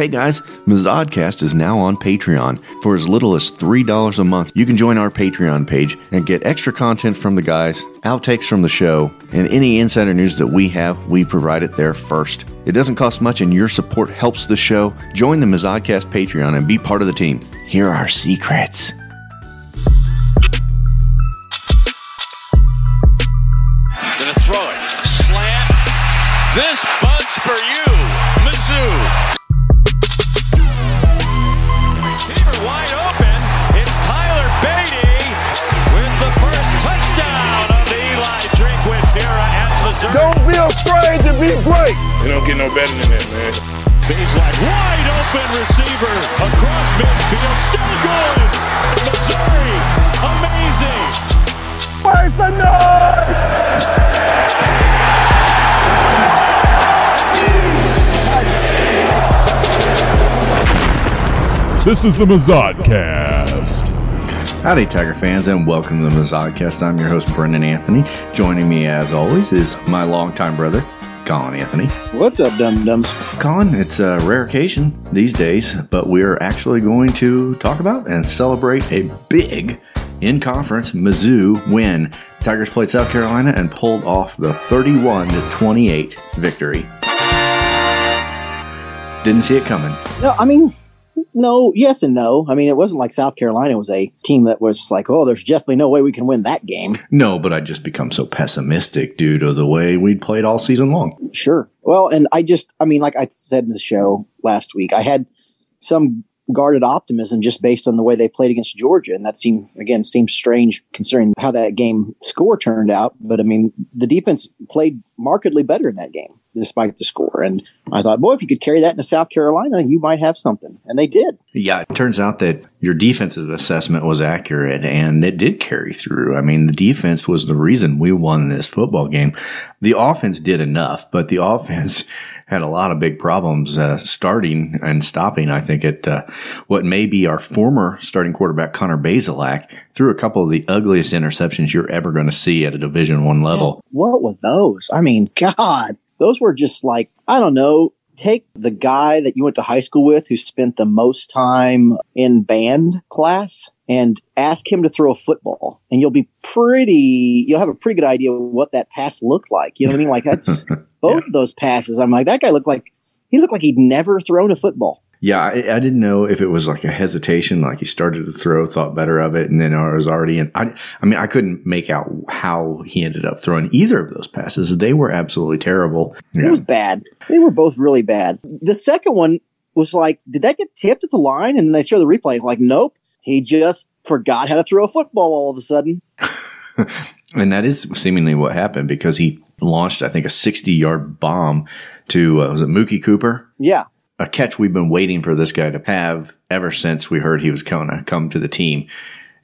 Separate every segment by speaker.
Speaker 1: Hey guys, Mazodcast is now on Patreon. For as little as $3 a month, you can join our Patreon page and get extra content from the guys, outtakes from the show, and any insider news that we have, we provide it there first. It doesn't cost much and your support helps the show. Join the Mazodcast Patreon and be part of the team. Here are our secrets.
Speaker 2: Gonna throw it. Slant. This bugs for you. At
Speaker 3: Don't be afraid to be great.
Speaker 4: You don't get no better than that, man.
Speaker 2: Baseline wide open receiver across midfield. Still good. Missouri. Amazing.
Speaker 3: Where's the noise?
Speaker 5: This is the Mazodcast.
Speaker 1: Howdy, Tiger fans, and welcome to the Mazodcast. I'm your host, Brendan Anthony. Joining me, as always, is my longtime brother, Colin Anthony.
Speaker 6: What's up, dum dums?
Speaker 1: Colin, it's a rare occasion these days, but we're actually going to talk about and celebrate a big in conference Mizzou win. Tigers played South Carolina and pulled off the 31 to 28 victory. Didn't see it coming.
Speaker 6: No, I mean, no, yes and no. I mean, it wasn't like South Carolina was a team that was like, oh, there's definitely no way we can win that game.
Speaker 1: No, but I just become so pessimistic due to the way we'd played all season long.
Speaker 6: Sure. Well, and I just, I mean, like I said in the show last week, I had some guarded optimism just based on the way they played against Georgia. And that seemed, again, seems strange considering how that game score turned out. But I mean, the defense played markedly better in that game despite the score. And I thought, boy, if you could carry that into South Carolina, you might have something. And they did.
Speaker 1: Yeah, it turns out that your defensive assessment was accurate and it did carry through. I mean, the defense was the reason we won this football game. The offense did enough, but the offense had a lot of big problems uh, starting and stopping. I think at uh, what may be our former starting quarterback Connor Bazelak threw a couple of the ugliest interceptions you're ever going to see at a Division One level.
Speaker 6: What were those? I mean, God, those were just like I don't know. Take the guy that you went to high school with who spent the most time in band class and ask him to throw a football and you'll be pretty you'll have a pretty good idea what that pass looked like. You know what I mean? Like that's both of those passes. I'm like, that guy looked like he looked like he'd never thrown a football.
Speaker 1: Yeah, I, I, didn't know if it was like a hesitation, like he started to throw, thought better of it, and then I was already in. I, I mean, I couldn't make out how he ended up throwing either of those passes. They were absolutely terrible.
Speaker 6: Yeah. It was bad. They were both really bad. The second one was like, did that get tipped at the line? And then they show the replay, like, nope, he just forgot how to throw a football all of a sudden.
Speaker 1: and that is seemingly what happened because he launched, I think, a 60 yard bomb to, uh, was it Mookie Cooper?
Speaker 6: Yeah.
Speaker 1: A catch we've been waiting for this guy to have ever since we heard he was going to come to the team.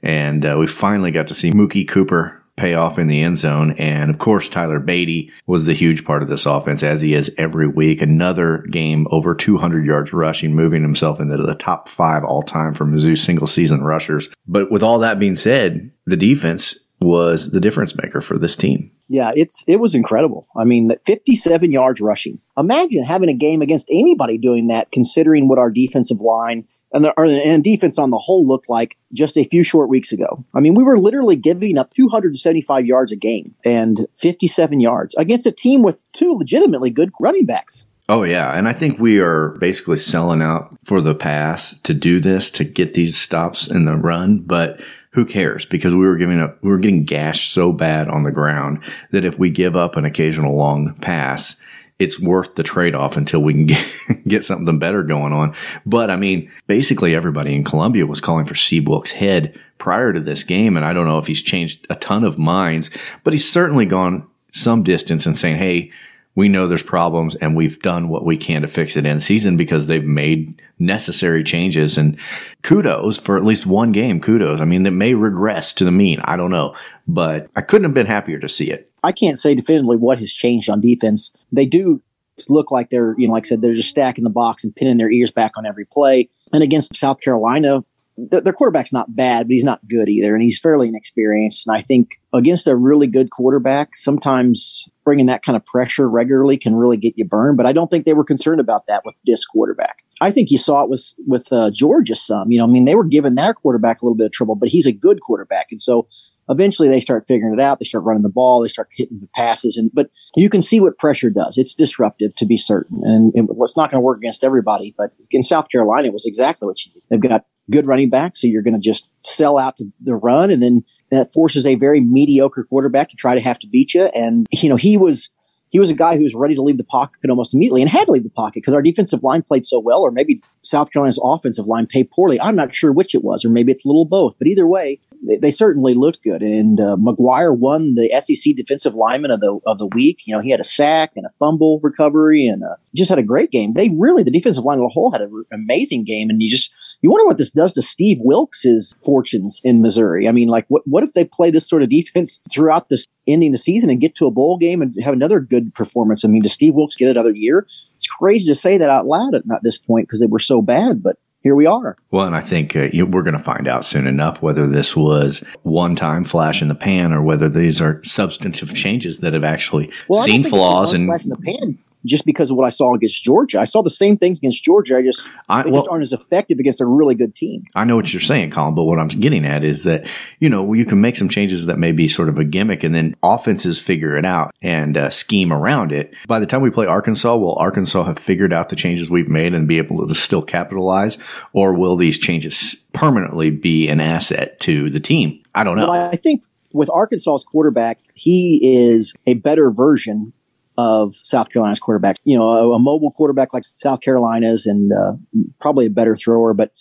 Speaker 1: And uh, we finally got to see Mookie Cooper pay off in the end zone. And of course, Tyler Badie was the huge part of this offense, as he is every week. Another game over 200 yards rushing, moving himself into the top five all time for Mizzou single season rushers. But with all that being said, the defense was the difference maker for this team.
Speaker 6: Yeah, it's it was incredible. I mean, 57 yards rushing. Imagine having a game against anybody doing that, considering what our defensive line and the and defense on the whole looked like just a few short weeks ago. I mean, we were literally giving up 275 yards a game and 57 yards against a team with two legitimately good running backs.
Speaker 1: Oh yeah, and I think we are basically selling out for the pass to do this to get these stops in the run, but who cares? Because we were giving up, we were getting gashed so bad on the ground that if we give up an occasional long pass, it's worth the trade off until we can get, get something better going on. But I mean, basically everybody in Columbia was calling for Seabrook's head prior to this game. And I don't know if he's changed a ton of minds, but he's certainly gone some distance and saying, Hey, we know there's problems and we've done what we can to fix it in season because they've made necessary changes and kudos for at least one game. Kudos. I mean, that may regress to the mean. I don't know, but I couldn't have been happier to see it.
Speaker 6: I can't say definitively what has changed on defense. They do look like they're, you know, like I said, they're just stacking the box and pinning their ears back on every play. And against South Carolina, their quarterback's not bad, but he's not good either, and he's fairly inexperienced. And I think against a really good quarterback, sometimes bringing that kind of pressure regularly can really get you burned. But I don't think they were concerned about that with this quarterback. I think you saw it with with uh, Georgia some. You know, I mean, they were giving their quarterback a little bit of trouble, but he's a good quarterback, and so eventually they start figuring it out. They start running the ball. They start hitting the passes, and but you can see what pressure does. It's disruptive to be certain, and it, it's not going to work against everybody. But in South Carolina, it was exactly what you. Did. They've got good running back. So you're going to just sell out to the run. And then that forces a very mediocre quarterback to try to have to beat you. And, you know, he was, he was a guy who was ready to leave the pocket almost immediately and had to leave the pocket because our defensive line played so well, or maybe South Carolina's offensive line played poorly. I'm not sure which it was, or maybe it's a little both. But either way, they, they certainly looked good. And uh, McGuire won the SEC Defensive Lineman of the of the week. You know, he had a sack and a fumble recovery, and uh, just had a great game. They really, the defensive line as a whole, had an amazing game. And you just you wonder what this does to Steve Wilks's fortunes in Missouri. I mean, like what what if they play this sort of defense throughout this ending the season and get to a bowl game and have another good performance? I mean, does Steve Wilks get another year? It's crazy to say that out loud at not this point because they were so bad, but here we are.
Speaker 1: Well, and I think uh, you, we're going to find out soon enough whether this was one time flash in the pan or whether these are substantive changes that have actually well, seen flaws and
Speaker 6: flash in the pan just because of what I saw against Georgia. I saw the same things against Georgia. I just I, well, just aren't as effective against a really good team.
Speaker 1: I know what you're saying, Colin, but what I'm getting at is that you know you can make some changes that may be sort of a gimmick, and then offenses figure it out and uh, scheme around it. By the time we play Arkansas, will Arkansas have figured out the changes we've made and be able to still capitalize, or will these changes permanently be an asset to the team? I don't know.
Speaker 6: Well, I think with Arkansas's quarterback, he is a better version of South Carolina's quarterback. You know, a, a mobile quarterback like South Carolina's and uh, probably a better thrower. But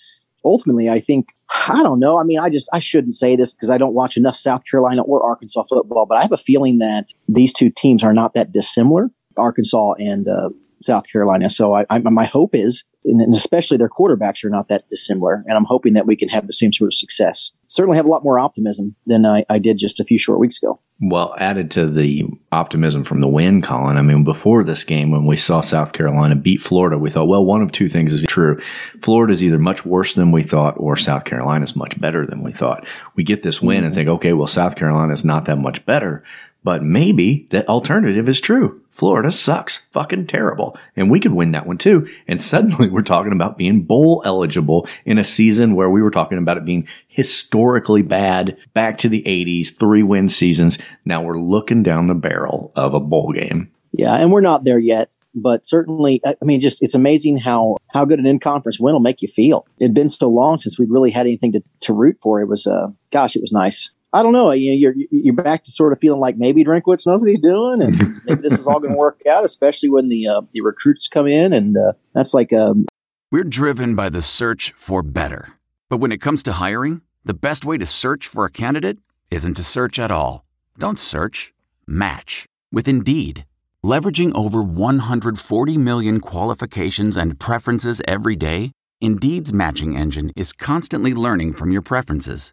Speaker 6: ultimately, I think, I don't know. I mean, I just, I shouldn't say this because I don't watch enough South Carolina or Arkansas football, but I have a feeling that these two teams are not that dissimilar, Arkansas and uh, South Carolina. So I, I, my hope is and especially their quarterbacks are not that dissimilar. And I'm hoping that we can have the same sort of success. Certainly have a lot more optimism than I, I did just a few short weeks ago.
Speaker 1: Well, added to the optimism from the win, Colin. I mean, before this game, when we saw South Carolina beat Florida, we thought, well, one of two things is true. Florida is either much worse than we thought, or South Carolina is much better than we thought. We get this win mm-hmm. and think, okay, well, South Carolina is not that much better. But maybe the alternative is true. Florida sucks fucking terrible. And we could win that one too. And suddenly we're talking about being bowl eligible in a season where we were talking about it being historically bad back to the 80s, three win seasons. Now we're looking down the barrel of a bowl game.
Speaker 6: Yeah. And we're not there yet. But certainly, I mean, just it's amazing how how good an in conference win will make you feel. It'd been so long since we'd really had anything to, to root for. It was, uh, gosh, it was nice. I don't know. You know, you're you're back to sort of feeling like maybe Drinkwitz knows what he's doing, and maybe this is all going to work out. Especially when the uh, the recruits come in, and uh, that's like um,
Speaker 7: we're driven by the search for better. But when it comes to hiring, the best way to search for a candidate isn't to search at all. Don't search. Match with Indeed. Leveraging over 140 million qualifications and preferences every day, Indeed's matching engine is constantly learning from your preferences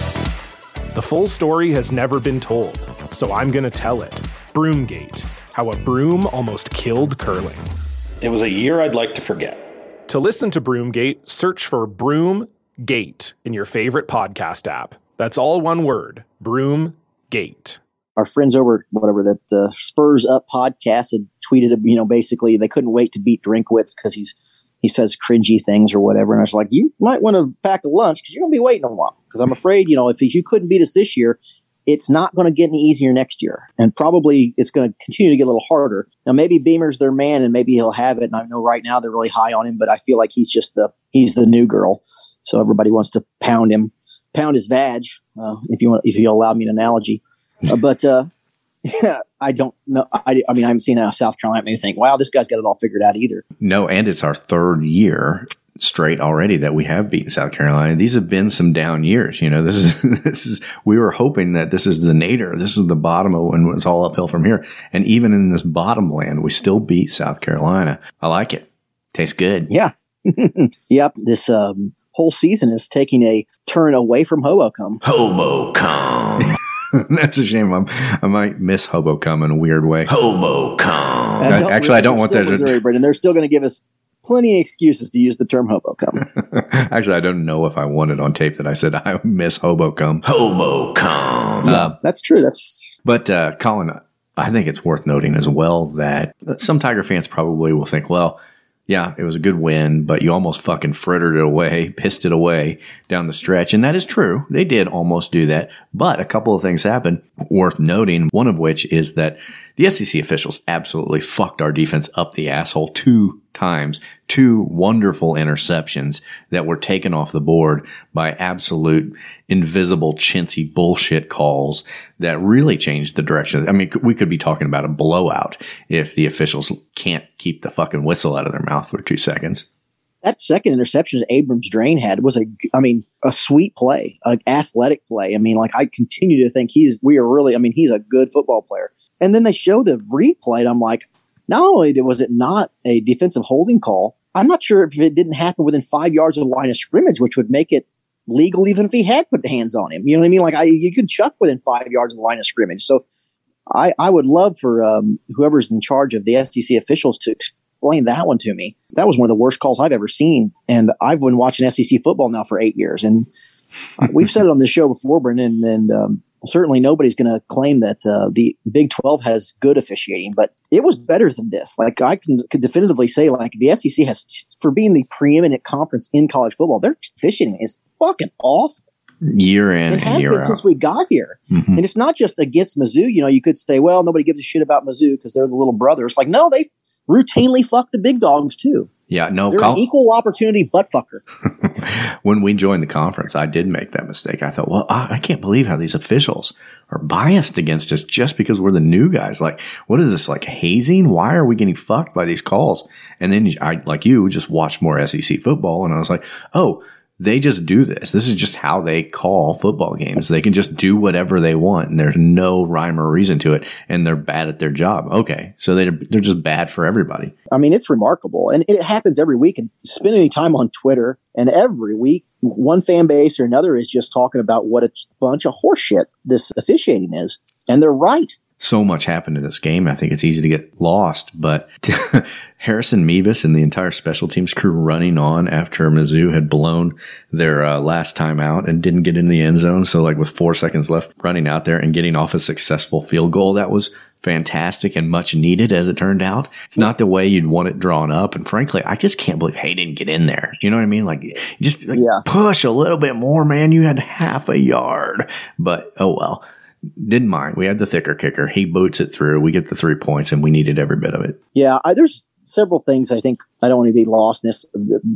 Speaker 8: The full story has never been told, so I'm going to tell it. Broomgate How a Broom Almost Killed Curling.
Speaker 9: It was a year I'd like to forget.
Speaker 8: To listen to Broomgate, search for Broomgate in your favorite podcast app. That's all one word Broomgate.
Speaker 6: Our friends over whatever that the Spurs Up podcast had tweeted, you know, basically they couldn't wait to beat Drinkwitz because he's he says cringy things or whatever. And I was like, you might want to pack a lunch because you're going to be waiting a while. Because I'm afraid, you know, if you couldn't beat us this year, it's not going to get any easier next year. And probably it's going to continue to get a little harder. Now, maybe Beamer's their man and maybe he'll have it. And I know right now they're really high on him, but I feel like he's just the, he's the new girl. So everybody wants to pound him, pound his vag, uh, if you want, if you allow me an analogy. Uh, but, uh, yeah, I don't know. I, I mean, I haven't seen it out of South Carolina. Maybe think, wow, this guy's got it all figured out either.
Speaker 1: No, and it's our third year straight already that we have beaten South Carolina. These have been some down years. You know, this is this is we were hoping that this is the nadir. This is the bottom of when it's all uphill from here. And even in this bottom land, we still beat South Carolina. I like it. Tastes good.
Speaker 6: Yeah. yep. This um, whole season is taking a turn away from Hobocom.
Speaker 1: Hobocom. That's a shame. I'm, I might miss Hobocom in a weird way. Hobocom. I, actually, I don't want that.
Speaker 6: Missouri, Brendan. They're still going to give us plenty of excuses to use the term Hobocom.
Speaker 1: actually, I don't know if I want it on tape that I said I miss Hobocom. Hobocom.
Speaker 6: Yeah, uh, that's true. That's.
Speaker 1: But uh, Colin, I think it's worth noting as well that some Tiger fans probably will think, well, yeah, it was a good win, but you almost fucking frittered it away, pissed it away down the stretch. And that is true. They did almost do that. But a couple of things happened worth noting. One of which is that the SEC officials absolutely fucked our defense up the asshole two times. Two wonderful interceptions that were taken off the board by absolute invisible chintzy bullshit calls that really changed the direction. I mean, we could be talking about a blowout if the officials can't keep the fucking whistle out of their mouth for two seconds
Speaker 6: that second interception that Abrams-Draine had was a, I mean, a sweet play, an athletic play. I mean, like I continue to think he's, we are really, I mean, he's a good football player. And then they show the replay, and I'm like, not only was it not a defensive holding call, I'm not sure if it didn't happen within five yards of the line of scrimmage, which would make it legal even if he had put the hands on him. You know what I mean? Like I, you could chuck within five yards of the line of scrimmage. So I, I would love for um, whoever's in charge of the SEC officials to explain that one to me. That was one of the worst calls I've ever seen. And I've been watching SEC football now for eight years. And we've said it on this show before, Brendan, and um, certainly nobody's going to claim that uh, the Big 12 has good officiating, but it was better than this. Like I can, can definitively say, like the SEC has, for being the preeminent conference in college football, their officiating is fucking awful.
Speaker 1: Year in,
Speaker 6: it has
Speaker 1: year
Speaker 6: been
Speaker 1: out.
Speaker 6: since we got here,
Speaker 1: mm-hmm.
Speaker 6: and it's not just against Mizzou. You know, you could say, well, nobody gives a shit about Mizzou because they're the little brother. It's like, no, they routinely fuck the big dogs too.
Speaker 1: Yeah, no,
Speaker 6: they're an equal opportunity butt fucker.
Speaker 1: when we joined the conference, I did make that mistake. I thought, well, I, I, can't believe how these officials are biased against us just because we're the new guys. Like, what is this, like hazing? Why are we getting fucked by these calls? And then I, like you, just watched more SEC football and I was like, oh, they just do this. This is just how they call football games. They can just do whatever they want and there's no rhyme or reason to it and they're bad at their job. Okay. So they're, they're just bad for everybody.
Speaker 6: I mean, it's remarkable and it happens every week and spending time on Twitter and every week, one fan base or another is just talking about what a bunch of horseshit this officiating is. And they're right.
Speaker 1: So much happened in this game. I think it's easy to get lost, but Harrison Mevis and the entire special teams crew running on after Mizzou had blown their uh, last time out and didn't get in the end zone. So like with four seconds left running out there and getting off a successful field goal, that was fantastic and much needed as it turned out. It's not the way you'd want it drawn up. And frankly, I just can't believe Hay didn't get in there. You know what I mean? Like just like yeah. push a little bit more, man. You had half a yard, but oh well didn't mind. We had the thicker kicker. He boots it through. We get the three points, and we needed every bit of it.
Speaker 6: Yeah, I, there's several things I think I don't want to be lost in this.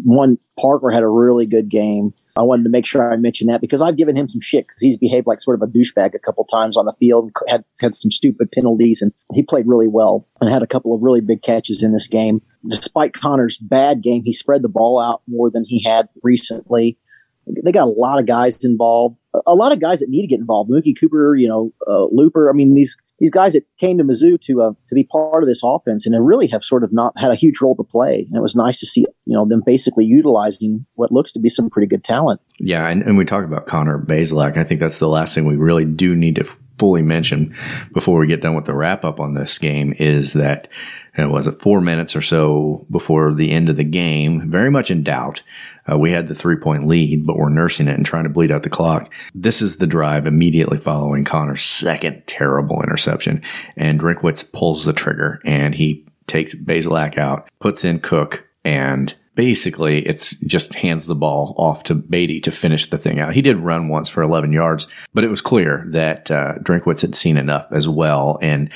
Speaker 6: One, Parker had a really good game. I wanted to make sure I mentioned that because I've given him some shit because he's behaved like sort of a douchebag a couple times on the field, had had some stupid penalties, and he played really well and had a couple of really big catches in this game. Despite Connor's bad game, he spread the ball out more than he had recently. They got a lot of guys involved a lot of guys that need to get involved. Mookie Cooper, you know, uh, Looper. I mean, these these guys that came to Mizzou to uh, to be part of this offense and really have sort of not had a huge role to play. And it was nice to see you know them basically utilizing what looks to be some pretty good talent.
Speaker 1: Yeah, and, and we talk about Connor Bazelak. I think that's the last thing we really do need to fully mention before we get done with the wrap up on this game is that it was it four minutes or so before the end of the game, very much in doubt. Uh, we had the three point lead, but we're nursing it and trying to bleed out the clock. This is the drive immediately following Connor's second terrible interception. And Drinkwitz pulls the trigger and he takes Bazelak out, puts in Cook, and basically it's just hands the ball off to Badie to finish the thing out. He did run once for 11 yards, but it was clear that uh, Drinkwitz had seen enough as well. And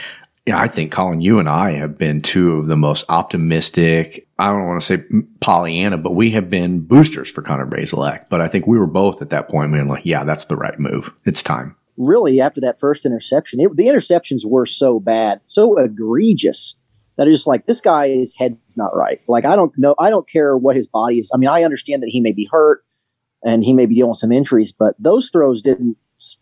Speaker 1: yeah, I think Colin, you and I have been two of the most optimistic. I don't want to say Pollyanna, but we have been boosters for Connor Bazelak. But I think we were both at that point being like, yeah, that's the right move. It's time.
Speaker 6: Really, after that first interception, it, the interceptions were so bad, so egregious that it's just like this guy's head's not right. Like I don't know, I don't care what his body is. I mean, I understand that he may be hurt and he may be dealing with some injuries, but those throws didn't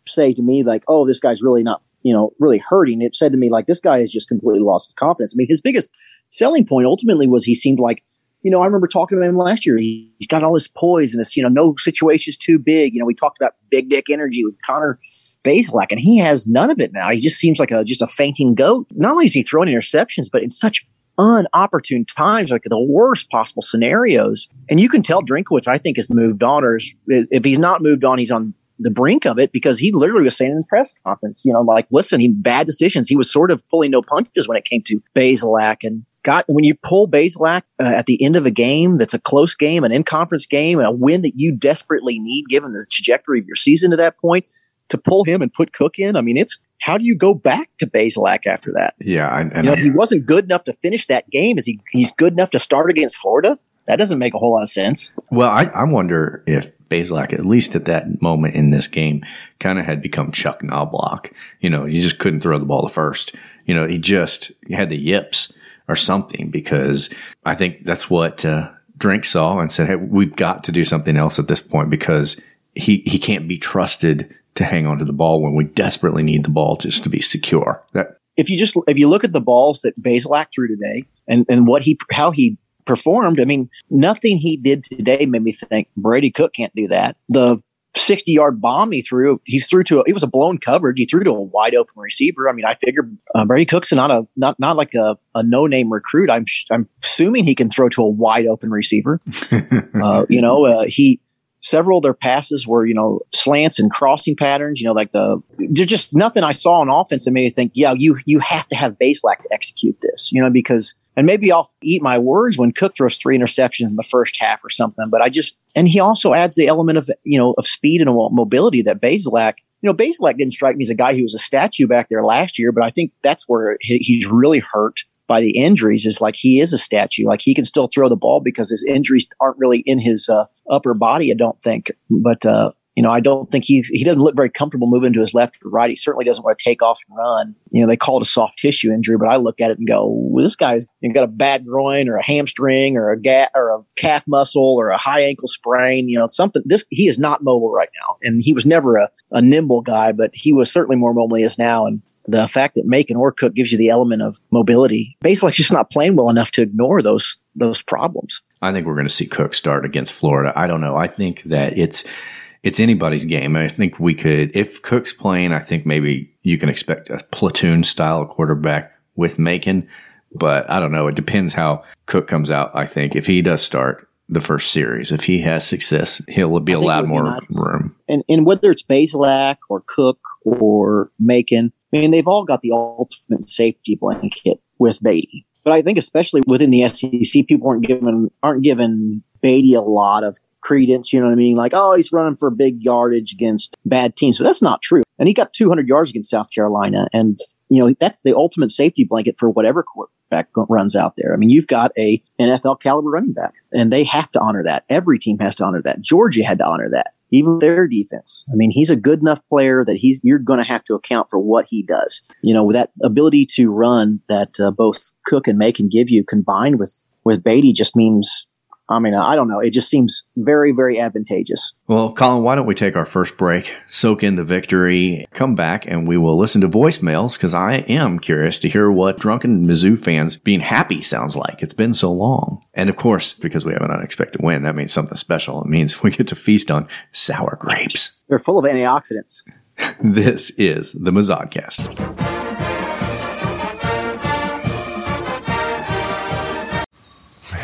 Speaker 6: say to me like, "Oh, this guy's really not, you know, really hurting." It said to me like, "This guy has just completely lost his confidence." I mean, his biggest selling point ultimately was he seemed like, you know, I remember talking to him last year. He, has got all this poise and this, you know, no situation is too big. You know, we talked about big dick energy with Connor Bazelak, and he has none of it now. He just seems like a just a fainting goat. Not only is he throwing interceptions, but in such unopportune times, like the worst possible scenarios. And you can tell Drinkwitz, I think, has moved on, or is, if he's not moved on, he's on the brink of it because he literally was saying in the press conference, you know, like, listen, he bad decisions. He was sort of pulling no punches when it came to Bazelak and got when you pull Bazelak uh, at the end of a game that's a close game, an in conference game, and a win that you desperately need given the trajectory of your season to that point to pull him and put Cook in. I mean, it's how do you go back to Bazelak after that?
Speaker 1: Yeah,
Speaker 6: and, and you know, if he wasn't good enough to finish that game, is he? He's good enough to start against Florida. That doesn't make a whole lot of sense.
Speaker 1: Well, I, I wonder if Bazelak, at least at that moment in this game, kind of had become Chuck Knoblauch. You know, he just couldn't throw the ball to first. You know, he just had the yips or something because I think that's what uh, Drink saw and said, "Hey, we've got to do something else at this point because he he can't be trusted to hang onto the ball when we desperately need the ball just to be secure." That
Speaker 6: if you just if you look at the balls that Bazelak threw today and and what he how he performed. I mean, nothing he did today made me think Brady Cook can't do that. The 60 yard bomb he threw, he threw to, a, it was a blown coverage. He threw to a wide open receiver. I mean, I figure uh, Brady Cook's not a, not, not like a, a no name recruit. I'm, I'm assuming he can throw to a wide open receiver. uh, you know, uh, he, several of their passes were, you know, slants and crossing patterns, you know, like the, there's just nothing I saw on offense that made me think, yeah, you, you have to have Bazelak to execute this, you know, because and maybe I'll eat my words when Cook throws three interceptions in the first half or something. But I just, and he also adds the element of, you know, of speed and mobility that Bazelak, you know, Bazelak didn't strike me as a guy who was a statue back there last year, but I think that's where he's really hurt by the injuries is like he is a statue. Like he can still throw the ball because his injuries aren't really in his uh, upper body, I don't think. But, uh, you know, I don't think he's he doesn't look very comfortable moving to his left or right. He certainly doesn't want to take off and run. You know, they call it a soft tissue injury, but I look at it and go, well, this guy's got a bad groin or a hamstring or a ga- or a calf muscle or a high ankle sprain. You know, something. This he is not mobile right now, and he was never a, a nimble guy, but he was certainly more mobile than he is now. And the fact that Macon or Cook gives you the element of mobility, basically, just not playing well enough to ignore those those problems.
Speaker 1: I think we're going to see Cook start against Florida. I don't know. I think that it's it's anybody's game. I think we could, if Cook's playing, I think maybe you can expect a platoon style quarterback with Macon. But I don't know. It depends how Cook comes out. I think if he does start the first series, if he has success, he'll be allowed more nice. room.
Speaker 6: And and whether it's Bazelak or Cook or Macon, I mean, they've all got the ultimate safety blanket with Badie. But I think especially within the SEC, people aren't given aren't given Badie a lot of credence. You know what I mean? Like, oh, he's running for big yardage against bad teams, but that's not true. And he got 200 yards against South Carolina, and you know that's the ultimate safety blanket for whatever quarterback runs out there. I mean, you've got a NFL caliber running back, and they have to honor that. Every team has to honor that. Georgia had to honor that. Even their defense. I mean, he's a good enough player that he's you're going to have to account for what he does. You know, with that ability to run that uh, both Cook and Macon give you, combined with with Badie, just means I mean, I don't know. It just seems very, very advantageous.
Speaker 1: Well, Colin, why don't we take our first break, soak in the victory, come back, and we will listen to voicemails because I am curious to hear what drunken Mizzou fans being happy sounds like. It's been so long. And of course, because we have an unexpected win, that means something special. It means we get to feast on sour grapes.
Speaker 6: They're full of antioxidants.
Speaker 1: this is the Mazodcast.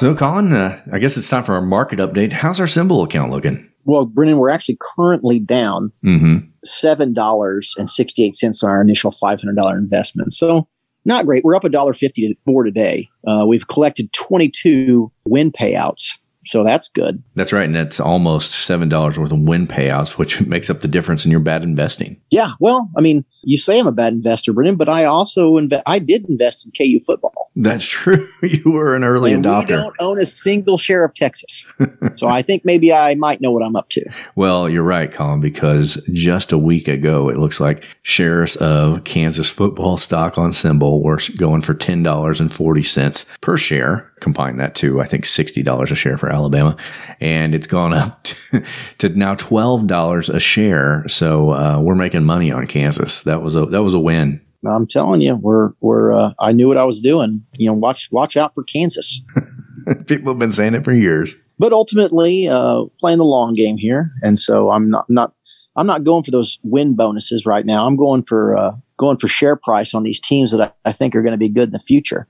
Speaker 1: So, Colin, uh, I guess it's time for our market update. How's our SimBull account looking?
Speaker 6: Well, Brennan, we're actually currently down
Speaker 1: mm-hmm.
Speaker 6: seven dollars and sixty eight cents on our initial five hundred dollar investment. So, not great. We're up a dollar fifty for today. Uh, we've collected twenty two win payouts so that's good.
Speaker 1: That's right. And that's almost $7 worth of win payouts, which makes up the difference in your bad investing.
Speaker 6: Yeah. Well, I mean, you say I'm a bad investor, Brennan, but I also invest. I did invest in KU football.
Speaker 1: That's true. you were an early and adopter. We
Speaker 6: don't own a single share of Texas. so I think maybe I might know what I'm up to.
Speaker 1: Well, you're right, Colin, because just a week ago, it looks like shares of Kansas football stock on SimBull were going for $10.40 per share combine that to I think sixty dollars a share for Alabama, and it's gone up to, to now twelve dollars a share. So uh, we're making money on Kansas. That was a that was a win.
Speaker 6: I'm telling you, we're we're. Uh, I knew what I was doing. You know, watch watch out for Kansas.
Speaker 1: People have been saying it for years.
Speaker 6: But ultimately, uh, playing the long game here, and so I'm not not I'm not going for those win bonuses right now. I'm going for uh, going for share price on these teams that I, I think are going to be good in the future.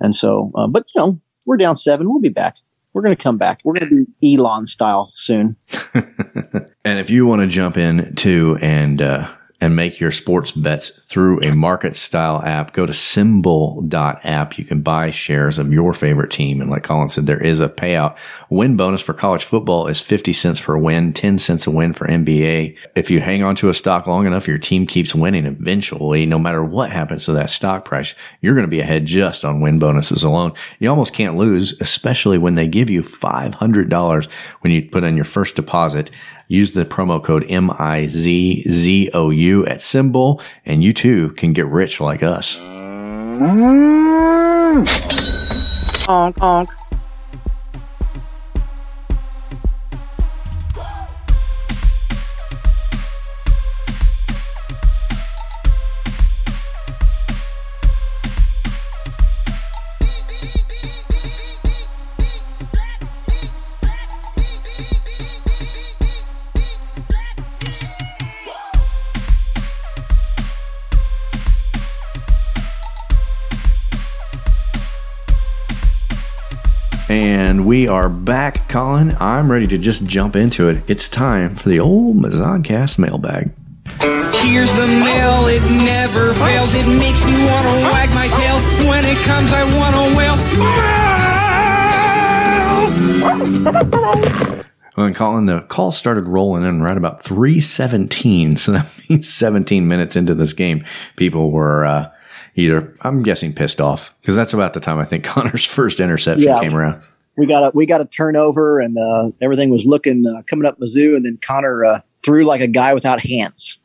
Speaker 6: And so, uh, but you know, we're down seven. We'll be back. We're going to come back. We're going to be Elon style soon.
Speaker 1: and if you want to jump in too and uh, and make your sports bets through a market style app, go to simbull.app. You can buy shares of your favorite team. And like Colin said, there is a payout. Win bonus for college football is 50 cents per win, 10 cents a win for NBA. If you hang on to a stock long enough, your team keeps winning eventually, no matter what happens to that stock price, you're going to be ahead just on win bonuses alone. You almost can't lose, especially when they give you $500 when you put in your first deposit. Use the promo code M-I-Z-Z-O-U at SimBull, and you too can get rich like us.
Speaker 6: Honk,
Speaker 1: we are back, Colin. I'm ready to just jump into it. It's time for the old Mazodcast mailbag.
Speaker 10: Here's the mail, it never fails. It makes me want to wag my tail. When it comes, I want to wail.
Speaker 1: Well, and Colin, the call started rolling in right about 317. So that means 17 minutes into this game, people were uh, either I'm guessing pissed off because that's about the time I think Connor's first interception yeah, came around.
Speaker 6: We got a we got a turnover and uh, everything was looking uh, coming up Mizzou, and then Connor uh, threw like a guy without hands.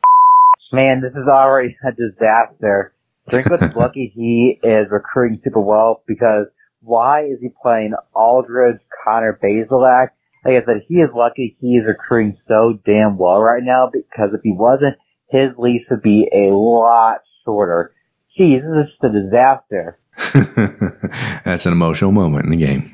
Speaker 11: Man, this is already a disaster. Drinkwitz's lucky he is recruiting super well because why is he playing Aldridge, Connor Bazelak? Like I said, he is lucky he is recruiting so damn well right now because if he wasn't, his lease would be a lot shorter. Jeez, this is just a disaster.
Speaker 1: That's an emotional moment in the game.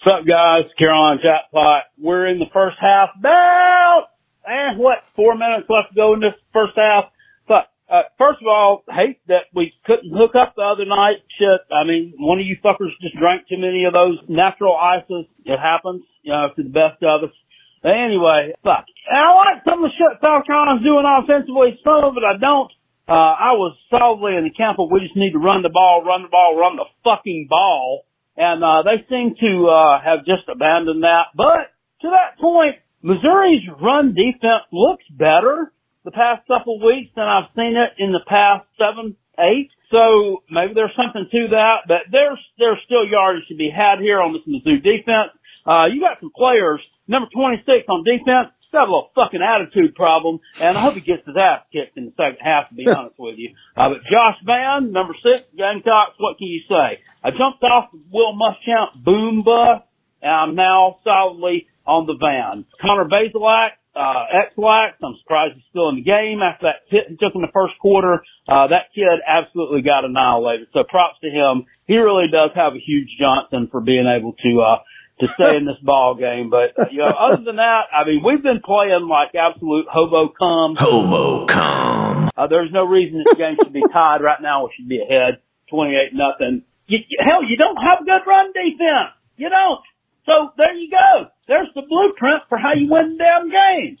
Speaker 12: What's up, guys? Carolina Jackpot. We're in the first half. About, eh, what, four minutes left to go in this first half. But, uh, first of all, hate that we couldn't hook up the other night. Shit, I mean, one of you fuckers just drank too many of those natural ices. It happens, you know, to the best of us. But anyway, fuck. And I like some of the shit South Carolina's doing offensively. Some of it I don't. Uh, I was solidly in the camp of we just need to run the ball, run the ball, run the fucking ball. And, uh, they seem to, uh, have just abandoned that. But to that point, Missouri's run defense looks better the past couple weeks than I've seen it in the past seven, eight. So maybe there's something to that, but there's, there's still yardage to be had here on this Mizzou defense. Uh, you got some players, number 26 on defense, got a little fucking attitude problem, and I hope he gets his ass kicked in the second half, to be honest with you. Uh, but Josh Vann, number six, Gamecocks, what can you say? I jumped off Will Muschamp boom bus, and I'm now solidly on the van. Connor Bazelak, uh, X-Lax, I'm surprised he's still in the game after that hit he took in the first quarter. Uh, that kid absolutely got annihilated. So props to him. He really does have a huge Johnson for being able to, uh, to stay in this ball game. But, uh, you know, other than that, I mean, we've been playing like absolute hobo cum.
Speaker 1: Hobo cum.
Speaker 12: Uh, there's no reason this game should be tied right now. We should be ahead 28 nothing. Hell, you don't have good run defense. You don't. So there you go. There's the blueprint for how you win the damn game.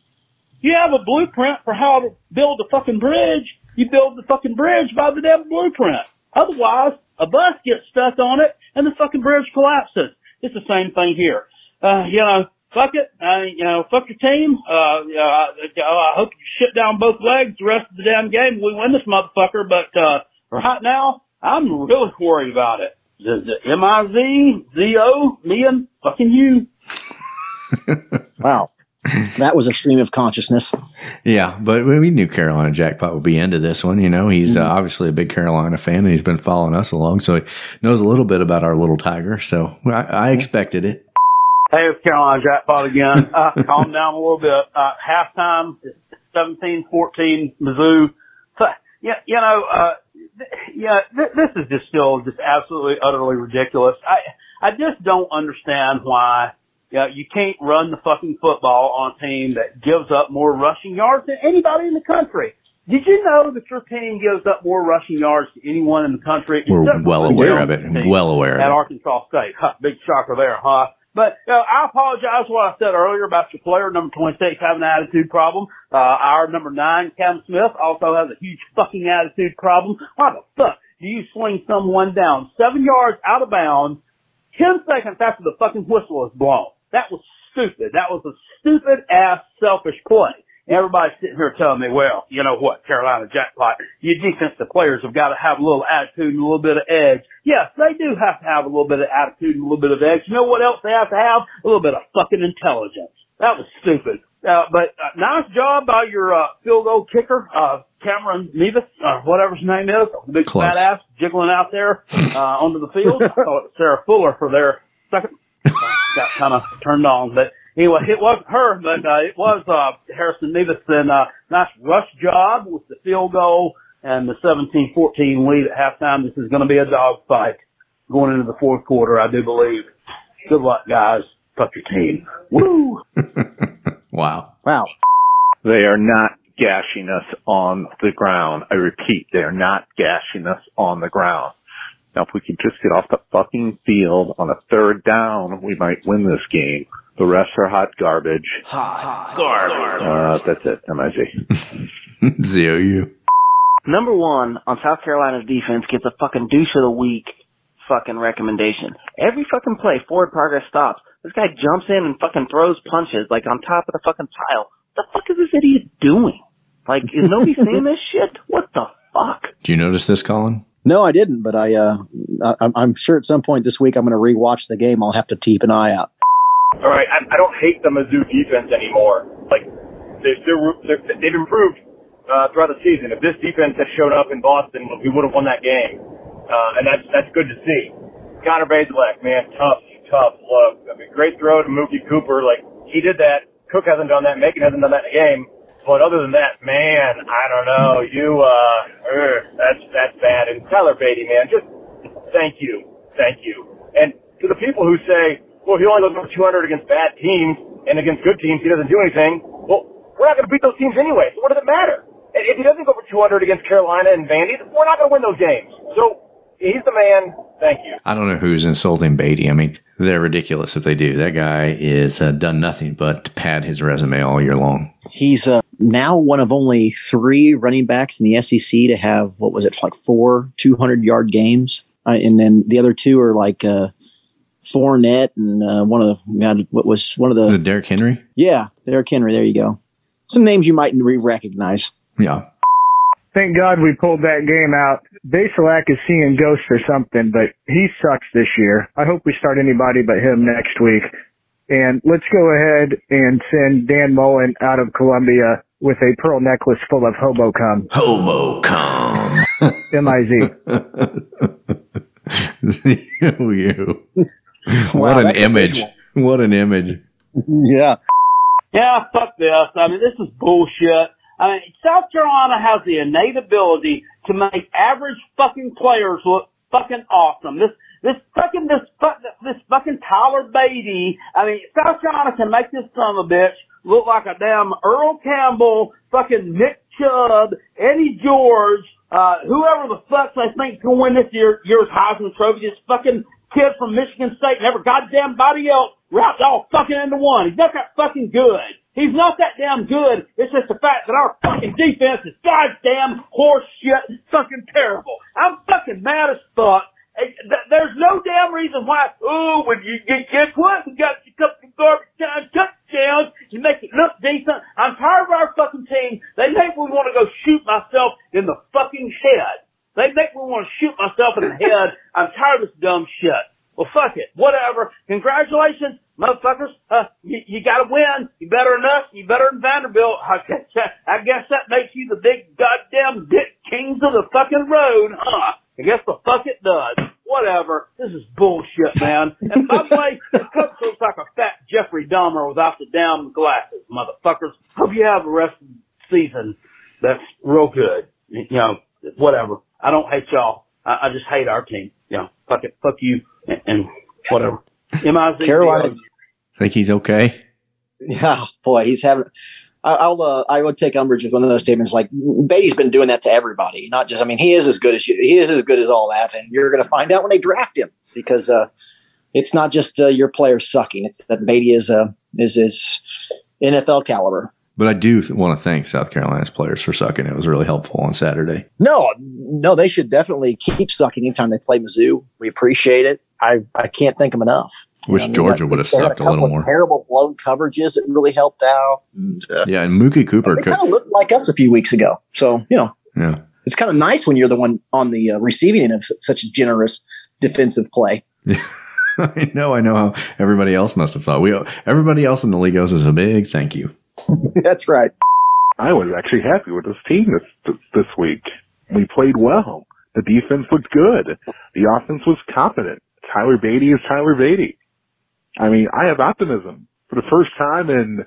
Speaker 12: You have a blueprint for how to build a fucking bridge. You build the fucking bridge by the damn blueprint. Otherwise, a bus gets stuck on it and the fucking bridge collapses. It's the same thing here. Uh, you know, fuck it. Uh, you know, fuck your team. Uh, know, I, hope you shit down both legs the rest of the damn game. We win this motherfucker, but, uh, right now, I'm really worried about it. The, the M-I-Z-Z-O, me and fucking you.
Speaker 6: wow. That was a stream of consciousness.
Speaker 1: Yeah, but we knew Carolina Jackpot would be into this one. You know, he's uh, obviously a big Carolina fan, and he's been following us along, so he knows a little bit about our little tiger. So I, I expected it.
Speaker 12: Hey, it's Carolina Jackpot again. Uh, calm down a little bit. Uh, halftime, 17-14, Mizzou. So, yeah, you know, uh, th- yeah, th- this is just still just absolutely, utterly ridiculous. I, I just don't understand why yeah, you can't run the fucking football on a team that gives up more rushing yards than anybody in the country. Did you know that your team gives up more rushing yards to anyone in the country?
Speaker 1: We're well aware of it. Well aware
Speaker 12: at
Speaker 1: of it.
Speaker 12: Arkansas State. Huh, big shocker there, huh? But you know, I apologize for what I said earlier about your player number 26 having an attitude problem. Uh, our number nine, Cam Smith, also has a huge fucking attitude problem. Why the fuck do you swing someone down seven yards out of bounds, ten seconds after the fucking whistle is blown? That was stupid. That was a stupid ass selfish play. Everybody's sitting here telling me, well, you know what, Carolina Jackpot, your defensive players have got to have a little attitude and a little bit of edge. Yes, they do have to have a little bit of attitude and a little bit of edge. You know what else they have to have? A little bit of fucking intelligence. That was stupid. Uh, but uh, nice job by your uh, field goal kicker, uh, Cameron Nevis, uh, whatever his name is, the big
Speaker 1: Close.
Speaker 12: fat ass jiggling out there uh, onto the field. I thought it was Sarah Fuller for their second. Got kind of turned on, but anyway, it wasn't her, but uh, it was uh, Harrison Nevis. And uh, nice rush job with the field goal and the 17-14 lead at halftime. This is going to be a dog fight going into the fourth quarter, I do believe. Good luck, guys. Fuck your team. Woo!
Speaker 1: Wow.
Speaker 6: Wow.
Speaker 13: They are not gashing us on the ground. I repeat, they are not gashing us on the ground. Now, if we could just get off the fucking field on a third down, we might win this game. The rest are hot garbage.
Speaker 2: Hot garbage.
Speaker 13: Uh, that's it. M-I-Z.
Speaker 1: Z-O-U.
Speaker 14: Number one on South Carolina's defense gets a fucking douche of the week fucking recommendation. Every fucking play, forward progress stops. This guy jumps in and fucking throws punches like on top of the fucking pile. What the fuck is this idiot doing? Like, is nobody seeing this shit? What the fuck?
Speaker 1: Do you notice this, Colin?
Speaker 6: No, I didn't, but I, uh, I, I'm sure at some point this week I'm going to rewatch the game. I'll have to keep an eye out.
Speaker 15: All right, I, I don't hate the Mizzou defense anymore. Like they, they're, they're they've improved
Speaker 16: uh, throughout the season. If this defense had showed up in Boston, we would have won that game, uh, and that's that's good to see. Connor Bazelak, man, tough, tough look. I mean, great throw to Mookie Cooper. Like he did that. Cook hasn't done that. Macon hasn't done that in a game. But other than that, man, I don't know. You, uh, er, that's that's bad. And Tyler Badie, man, just thank you, thank you. And to the people who say, well, he only goes over 200 against bad teams and against good teams, he doesn't do anything. Well, we're not going to beat those teams anyway. So what does it matter? And if he doesn't go for 200 against Carolina and Vandy, we're not going to win those games. So he's the man. Thank you.
Speaker 1: I don't know who's insulting Badie. I mean, they're ridiculous if they do. That guy is uh, done nothing but pad his resume all year long.
Speaker 6: He's uh, now one of only three running backs in the SEC to have what was it like four 200 yard games, uh, and then the other two are like uh, Fournette and uh, one of the God, what was one of the
Speaker 1: The Derrick Henry.
Speaker 6: yeah Derrick Henry. There you go. Some names you might recognize.
Speaker 1: Yeah.
Speaker 15: Thank God we pulled that game out. Bazelak is seeing ghosts or something, but he sucks this year. I hope we start anybody but him next week. And let's go ahead and send Dan Mullen out of Columbia with a pearl necklace full of hobo cum.
Speaker 1: Hobo cum.
Speaker 15: M-I-Z.
Speaker 1: you.
Speaker 6: Wow,
Speaker 1: what an image.
Speaker 6: visual.
Speaker 1: What an image.
Speaker 6: yeah.
Speaker 12: Yeah, fuck this. I mean, this is bullshit. I mean, South Carolina has the innate ability to make average fucking players look fucking awesome. This, this fucking, this, fuck- this fucking Tyler Badie. I mean, South Carolina can make this son of a bitch look like a damn Earl Campbell, fucking Nick Chubb, Eddie George, uh, whoever the fuck I think gonna win this year, year's Heisman Trophy. This fucking kid from Michigan State and every goddamn body else wrapped all fucking into one. He's not that fucking good. He's not that damn good. It's just the fact that our fucking defense is goddamn horse shit fucking terrible. I'm fucking mad as fuck. There's no damn reason why, oh, when you get, guess what? We got a couple of garbage time touchdowns. You make it look decent. I'm tired of our fucking team. They make me want to go shoot myself in the fucking head. They make me want to shoot myself in the head. I'm tired of this dumb shit. Well, fuck it. Whatever. Congratulations, motherfuckers. Uh, you, you gotta win. You better than us. You better than Vanderbilt. I guess, I guess that makes you the big goddamn dick kings of the fucking road, huh? I guess the fuck it does. Whatever. This is bullshit, man. And by the way, this coach looks like a fat Jeffrey Dahmer without the damn glasses, motherfuckers. Hope you have the rest of the season that's real good. You know, whatever. I don't hate y'all. I, I just hate our team. You know, fuck it. Fuck you and, and whatever. M-I-Z-
Speaker 6: Carolina.
Speaker 1: Think he's okay?
Speaker 6: Yeah, boy, he's having. I- I'll. Uh, I would take umbrage with one of those statements. Like Badie's been doing that to everybody, not just. I mean, he is as good as you. He is as good as all that, and you're going to find out when they draft him because uh, it's not just uh, your players sucking. It's that Badie is uh, is is NFL caliber.
Speaker 1: But I do want to thank South Carolina's players for sucking. It was really helpful on Saturday.
Speaker 6: No, no, they should definitely keep sucking anytime they play Mizzou. We appreciate it. I I can't thank them enough.
Speaker 1: Wish
Speaker 6: I mean,
Speaker 1: Georgia
Speaker 6: they-
Speaker 1: would have
Speaker 6: they had
Speaker 1: sucked a
Speaker 6: couple
Speaker 1: little more.
Speaker 6: Terrible blown coverages that really helped out. And, uh,
Speaker 1: Yeah, and Mookie Cooper
Speaker 6: they
Speaker 1: could.
Speaker 6: kind of looked like us a few weeks ago. So you know,
Speaker 1: Yeah.
Speaker 6: it's kind of nice when you're the one on the uh, receiving end of such generous defensive play.
Speaker 1: I know, I know how everybody else must have thought. We everybody else in the league owes us a big thank you.
Speaker 6: That's right.
Speaker 13: I was actually happy with this team this, this this week. We played well. The defense looked good. The offense was competent. Tyler Badie is Tyler Badie. I mean, I have optimism for the first time in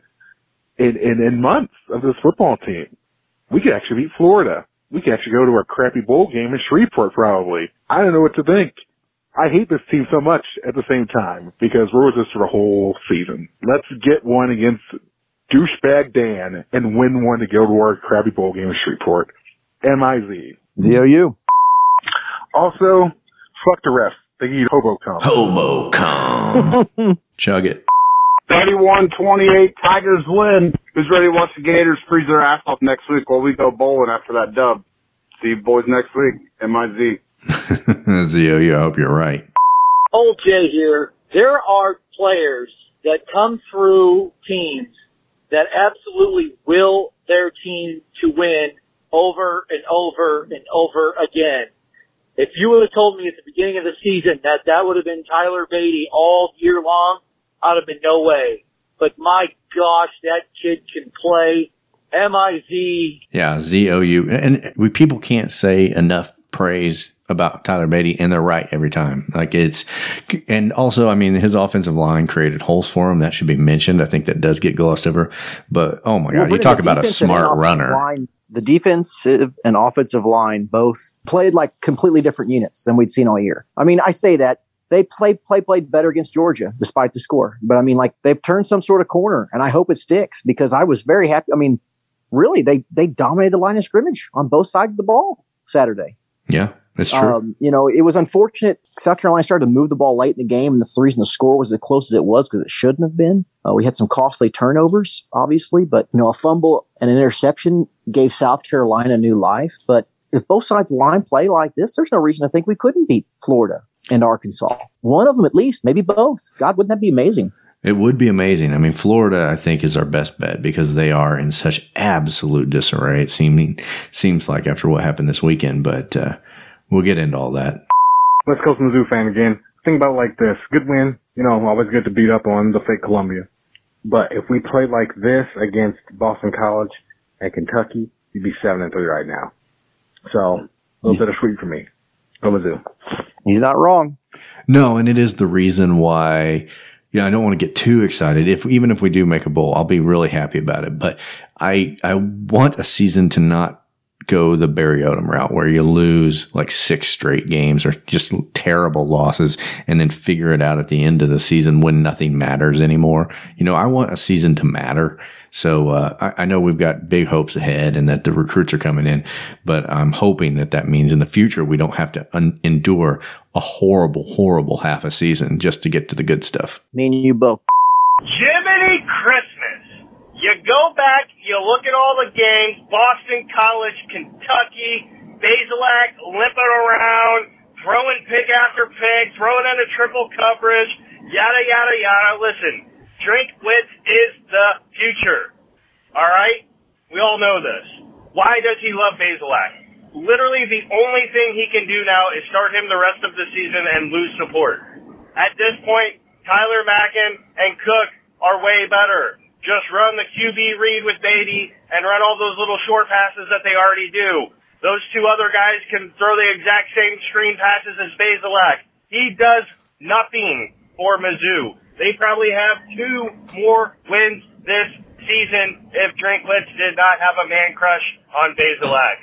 Speaker 13: in in, in months of this football team. We could actually beat Florida. We could actually go to a crappy bowl game in Shreveport probably. I don't know what to think. I hate this team so much at the same time because we're with this for the whole season. Let's get one against douchebag Dan and win one to go to our crappy bowl game in Shreveport. M-I-Z.
Speaker 6: Z-O-U.
Speaker 13: Also, fuck the refs. They need hobo cum.
Speaker 1: Hobo. Chug it.
Speaker 17: 31-28, Tigers win. Who's ready to watch the Gators freeze their ass off next week while we go bowling after that dub? See you boys next week. M-I-Z.
Speaker 1: ZOU, I hope you're right.
Speaker 18: Old Jay here. There are players that come through teams that absolutely will their team to win over and over and over again. If you would have told me at the beginning of the season that that would have been Tyler Badie all year long, I'd have been no way. But my gosh, that kid can play M I Z.
Speaker 1: Yeah, Z O U. And we people can't say enough praise about Tyler Badie, and they're right every time. Like it's, and also, I mean, his offensive line created holes for him. That should be mentioned. I think that does get glossed over. But oh my
Speaker 6: Well,
Speaker 1: God, you talk about a smart runner.
Speaker 6: Line, the defensive and offensive line both played like completely different units than we'd seen all year. I mean, I say that they played play played better against Georgia despite the score, but I mean, like they've turned some sort of corner, and I hope it sticks because I was very happy. I mean, really, they they dominated the line of scrimmage on both sides of the ball Saturday.
Speaker 1: Yeah, that's true.
Speaker 6: Um, you know, it was unfortunate. South Carolina started to move the ball late in the game, and the reason the score was as close as it was because it shouldn't have been. Uh, we had some costly turnovers, obviously, but you know, a fumble and an interception gave South Carolina new life. But if both sides of the line play like this, there's no reason to think we couldn't beat Florida and Arkansas. One of them at least, maybe both. God, wouldn't that be amazing?
Speaker 1: It would be amazing. I mean, Florida, I think, is our best bet because they are in such absolute disarray. It seeming seems like after what happened this weekend, but uh, we'll get into all that.
Speaker 15: West Coast Mizzou fan again. Think about it like this. Good win. You know, always good to beat up on the fake Columbia. But if we played like this against Boston College and Kentucky, you'd be seven and three right now. So a little bit of sweet for me. Go Mizzou.
Speaker 6: He's not wrong.
Speaker 1: No, and it is the reason why. Yeah, I don't want to get too excited. If even if we do make a bowl, I'll be really happy about it. But I I want a season to not go the Barry Odom route where you lose like six straight games or just terrible losses and then figure it out at the end of the season when nothing matters anymore. You know, I want a season to matter. So uh, I, I know we've got big hopes ahead and that the recruits are coming in, but I'm hoping that that means in the future we don't have to un- endure a horrible, horrible half a season just to get to the good stuff.
Speaker 6: Me and you both.
Speaker 16: Jiminy Christmas. You go back, you look at all the games, Boston College, Kentucky, Bazelak limping around, throwing pick after pick, throwing into triple coverage, yada, yada, yada. Listen, Drinkwitz is the future. All right? We all know this. Why does he love Bazelak? Literally the only thing he can do now is start him the rest of the season and lose support. At this point, Tyler Macon and Cook are way better. Just run the QB read with Badie and run all those little short passes that they already do. Those two other guys can throw the exact same screen passes as Bazelak. He does nothing for Mizzou. They probably have two more wins this season if Drinkwitz did not have a man crush on Bazelak.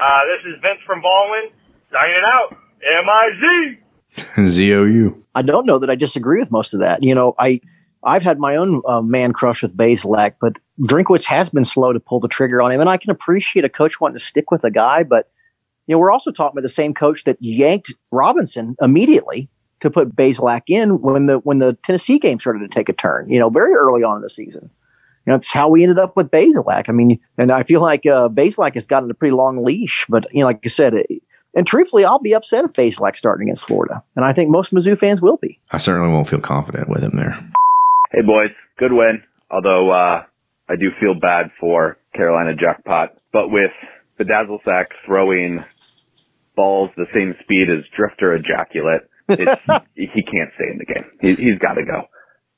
Speaker 16: Uh, this is Vince from Baldwin, signing out. M-I-Z!
Speaker 1: Z-O-U.
Speaker 6: I don't know that I disagree with most of that. You know, I I've had my own uh, man crush with Bazelak, but Drinkwitz has been slow to pull the trigger on him, and I can appreciate a coach wanting to stick with a guy, but you know, we're also talking about the same coach that yanked Robinson immediately to put Bazelak in when the when the Tennessee game started to take a turn. You know, very early on in the season. You know, it's how we ended up with Bazelak. I mean, and I feel like uh, Bazelak has gotten a pretty long leash, but you know, like I said, it, and truthfully, I'll be upset if Bazelak starting against Florida, and I think most Mizzou fans will be.
Speaker 1: I certainly won't feel confident with him there.
Speaker 19: Hey boys, good win. Although uh, I do feel bad for Carolina Jackpot, but with Bedazzle Sack throwing balls the same speed as Drifter Ejaculate, it's, he can't stay in the game. He, he's got to go.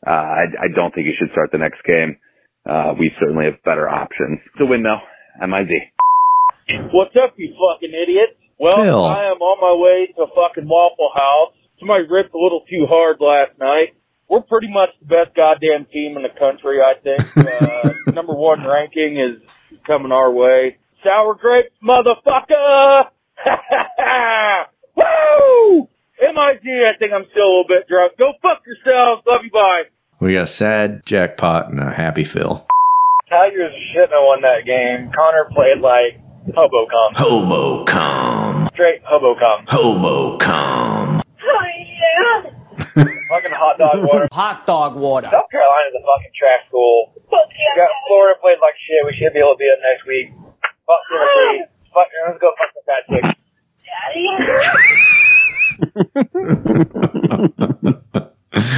Speaker 19: Uh, I, I don't think he should start the next game. Uh, we certainly have better options. It's a win though. M-I-Z.
Speaker 18: What's up, you fucking idiot? Well,
Speaker 1: Phil.
Speaker 18: I am on my way to fucking Waffle House. Somebody ripped a little too hard last night. We're pretty much the best goddamn team in the country, I think. Uh, number one ranking is coming our way. Sour grapes, motherfucker! Woo! MIG, I think I'm still a little bit drunk. Go fuck yourselves. Love you, bye.
Speaker 1: We got a sad jackpot and a happy Phil.
Speaker 18: Tigers shouldn't have won that game. Connor played like hobo cum.
Speaker 1: Hobo cum.
Speaker 18: Straight hobo cum.
Speaker 1: Hobo cum.
Speaker 18: fucking hot dog water.
Speaker 20: Hot dog water.
Speaker 18: South Carolina's a fucking trash school. Got Florida played like shit. We should be able to beat them next week. Fuck Tennessee. Fuck, let's go fuck the fat chick.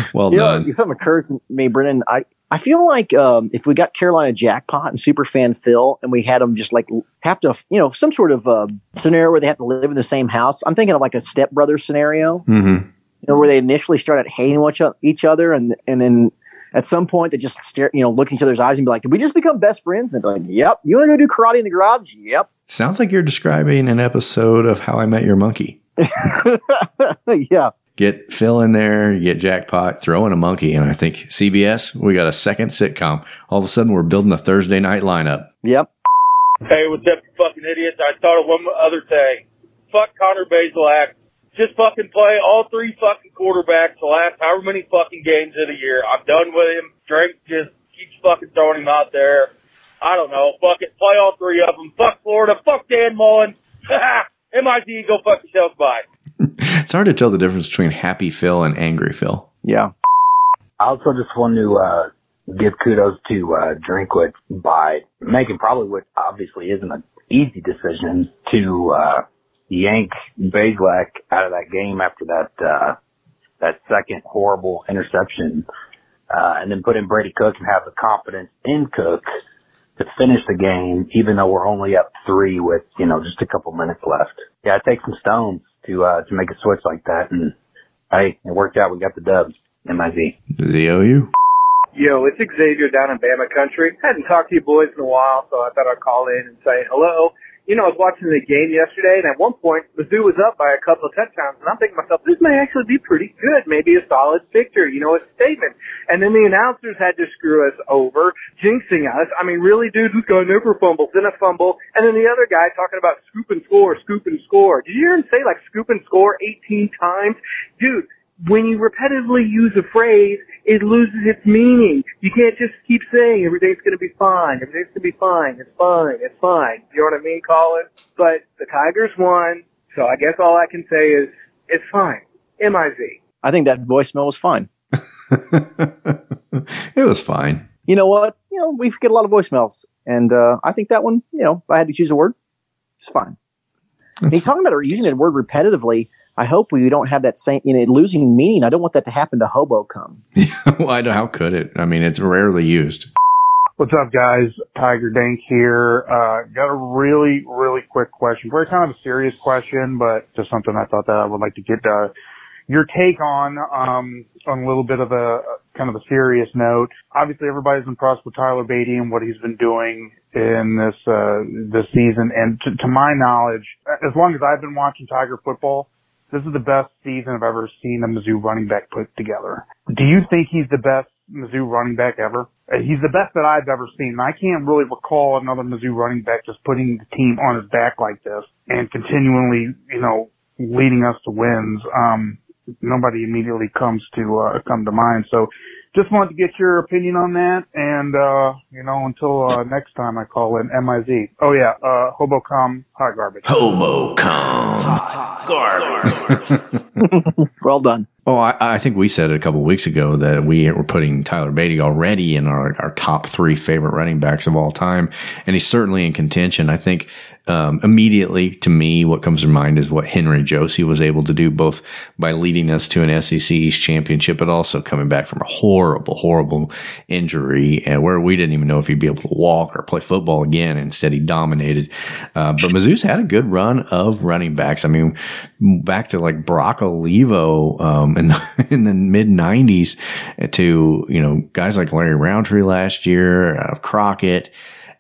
Speaker 1: well
Speaker 6: you know, something occurs to me, Brennan. I, I feel like um, if we got Carolina jackpot and superfan Phil, and we had them just like have to, you know, some sort of uh, scenario where they have to live in the same house. I'm thinking of like a stepbrother scenario.
Speaker 1: Mm-hmm.
Speaker 6: You know, where they initially started hating each other, and and then at some point they just stare, you know, look in each other's eyes and be like, "Did we just become best friends?" And they're like, "Yep." You want to go do karate in the garage? Yep.
Speaker 1: Sounds like you're describing an episode of How I Met Your Monkey.
Speaker 6: yeah.
Speaker 1: Get Phil in there, you get Jackpot, throw in a monkey, and I think CBS, we got a second sitcom. All of a sudden, we're building a Thursday night lineup.
Speaker 6: Yep.
Speaker 20: Hey, what's up, you fucking idiots? I thought of one other thing. Fuck Connor Bazelak. Just fucking play all three fucking quarterbacks the last however many fucking games of the year. I'm done with him. Drake just keeps fucking throwing him out there. I don't know. Fuck it. Play all three of them. Fuck Florida. Fuck Dan Mullen. MIT, go fuck yourself. Bye.
Speaker 1: It's hard to tell the difference between happy Phil and angry Phil.
Speaker 6: Yeah.
Speaker 21: I also just want to uh, give kudos to uh, Drinkwitz by making probably what obviously isn't an easy decision to uh, yank Bazelak out of that game after that uh, that second horrible interception, uh, and then put in Brady Cook and have the confidence in Cook to finish the game, even though we're only up three with you know just a couple minutes left. Yeah, it takes some stones to uh, to make a switch like that, and hey, it worked out. We got the dubs. MIZ.
Speaker 1: ZOU.
Speaker 22: Yo, it's Xavier down in Bama country. Hadn't talked to you boys in a while, so I thought I'd call in and say hello. You know, I was watching the game yesterday, and at one point, Mizzou was up by a couple of touchdowns, and I'm thinking to myself, this may actually be pretty good, maybe a solid victory, you know, a statement. And then the announcers had to screw us over, jinxing us. I mean, really, dude, this guy never fumbles, then a fumble, and then the other guy talking about scoop and score, scoop and score. Did you hear him say like scoop and score 18 times? Dude, when you repetitively use a phrase, it loses its meaning. You can't just keep saying everything's going to be fine. Everything's going to be fine. It's fine. It's fine. You know what I mean, Colin? But the Tigers won, so I guess all I can say is it's fine. M-I-Z.
Speaker 6: I think that voicemail was fine.
Speaker 1: It was fine.
Speaker 6: You know what? You know, we get a lot of voicemails, and uh, I think that one, you know, if I had to choose a word, it's fine. And he's talking about using that word repetitively. I hope we don't have that same, you know, losing meaning. I don't want that to happen to hobo come.
Speaker 1: well, I don't, how could it? I mean, it's rarely used.
Speaker 15: What's up, guys? Tiger Dank here. Uh, got a really, really quick question. Very kind of a serious question, but just something I thought that I would like to get uh, your take on, um, on a little bit of a kind of a serious note. Obviously, everybody's impressed with Tyler Badie and what he's been doing in this uh, this season. And to, to my knowledge, as long as I've been watching Tiger football, this is the best season I've ever seen a Mizzou running back put together. Do you think he's the best Mizzou running back ever? Uh, He's the best that I've ever seen. And I can't really recall another Mizzou running back just putting the team on his back like this and continually, you know, leading us to wins. Um, nobody immediately comes to uh, come to mind. So just wanted to get your opinion on that. And, uh, you know, until uh, next time I call in MIZ. Oh, yeah, uh, Hobocom Hot Garbage.
Speaker 1: Hobocom Hot Garbage.
Speaker 6: well done.
Speaker 1: Oh, I, I think we said a couple weeks ago that we were putting Tyler Badie already in our, our top three favorite running backs of all time. And he's certainly in contention. I think um, immediately to me, what comes to mind is what Henry Josey was able to do, both by leading us to an SEC East championship, but also coming back from a horrible, horrible injury and where we didn't even know if he'd be able to walk or play football again. Instead, he dominated. Uh, but Mizzou's had a good run of running backs. I mean, back to like Brock Olivo um, in the, in the mid '90s to you know guys like Larry Rountree last year, uh, Crockett.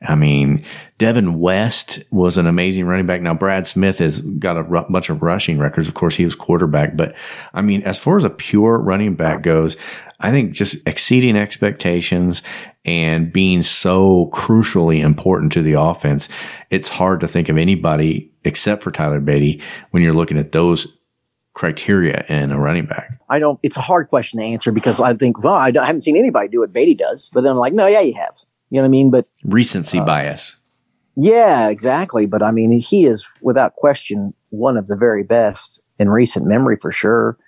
Speaker 1: I mean, Devin West was an amazing running back. Now, Brad Smith has got a bunch of rushing records. Of course, he was quarterback, but I mean, as far as a pure running back goes, I think just exceeding expectations and being so crucially important to the offense, it's hard to think of anybody except for Tyler Badie when you're looking at those criteria in a running back.
Speaker 6: I don't, it's a hard question to answer because I think, well, I, I haven't seen anybody do what Badie does. But then I'm like, no, yeah, you have. You know what I mean? But
Speaker 1: Recency uh, bias.
Speaker 6: yeah, exactly. But I mean, he is without question one of the very best in recent memory for sure.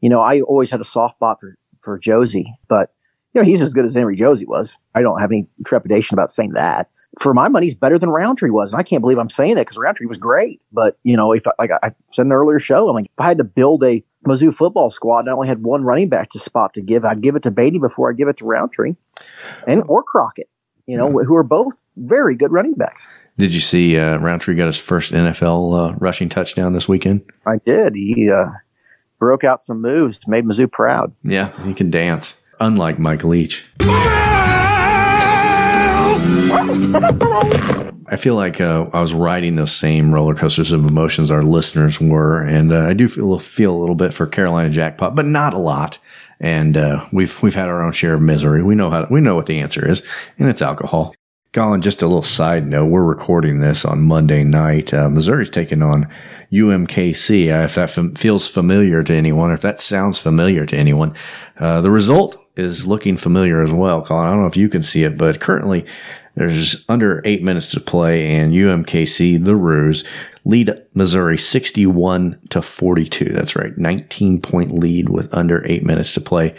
Speaker 6: You know, I always had a soft spot for, for Josey, but you know, he's as good as Henry Josey was. I don't have any trepidation about saying that. For my money, he's better than Rountree was. And I can't believe I'm saying that because Rountree was great. But, you know, if I, like I said in the earlier show, I'm like, if I had to build a Mizzou football squad and I only had one running back to spot to give, I'd give it to Badie before I give it to Rountree and or Crockett, you know, who are both very good running backs.
Speaker 1: Did you see uh, Rountree got his first NFL uh, rushing touchdown this weekend?
Speaker 6: I did. He uh, broke out some moves, made Mizzou proud.
Speaker 1: Yeah, he can dance. Unlike Mike Leach. I feel like uh, I was riding those same roller coasters of emotions our listeners were, and uh, I do feel feel a little bit for Carolina jackpot, but not a lot. And uh, we've we've had our own share of misery. We know how we know what the answer is, and it's alcohol. Colin, just a little side note: we're recording this on Monday night. Uh, Missouri's taking on UMKC. Uh, if that feels familiar to anyone, or if that sounds familiar to anyone, uh, the result is looking familiar as well. Colin, I don't know if you can see it, but currently there's under eight minutes to play, and UMKC, the Roos, lead Missouri 61 to 42. That's right. 19 point lead with under eight minutes to play.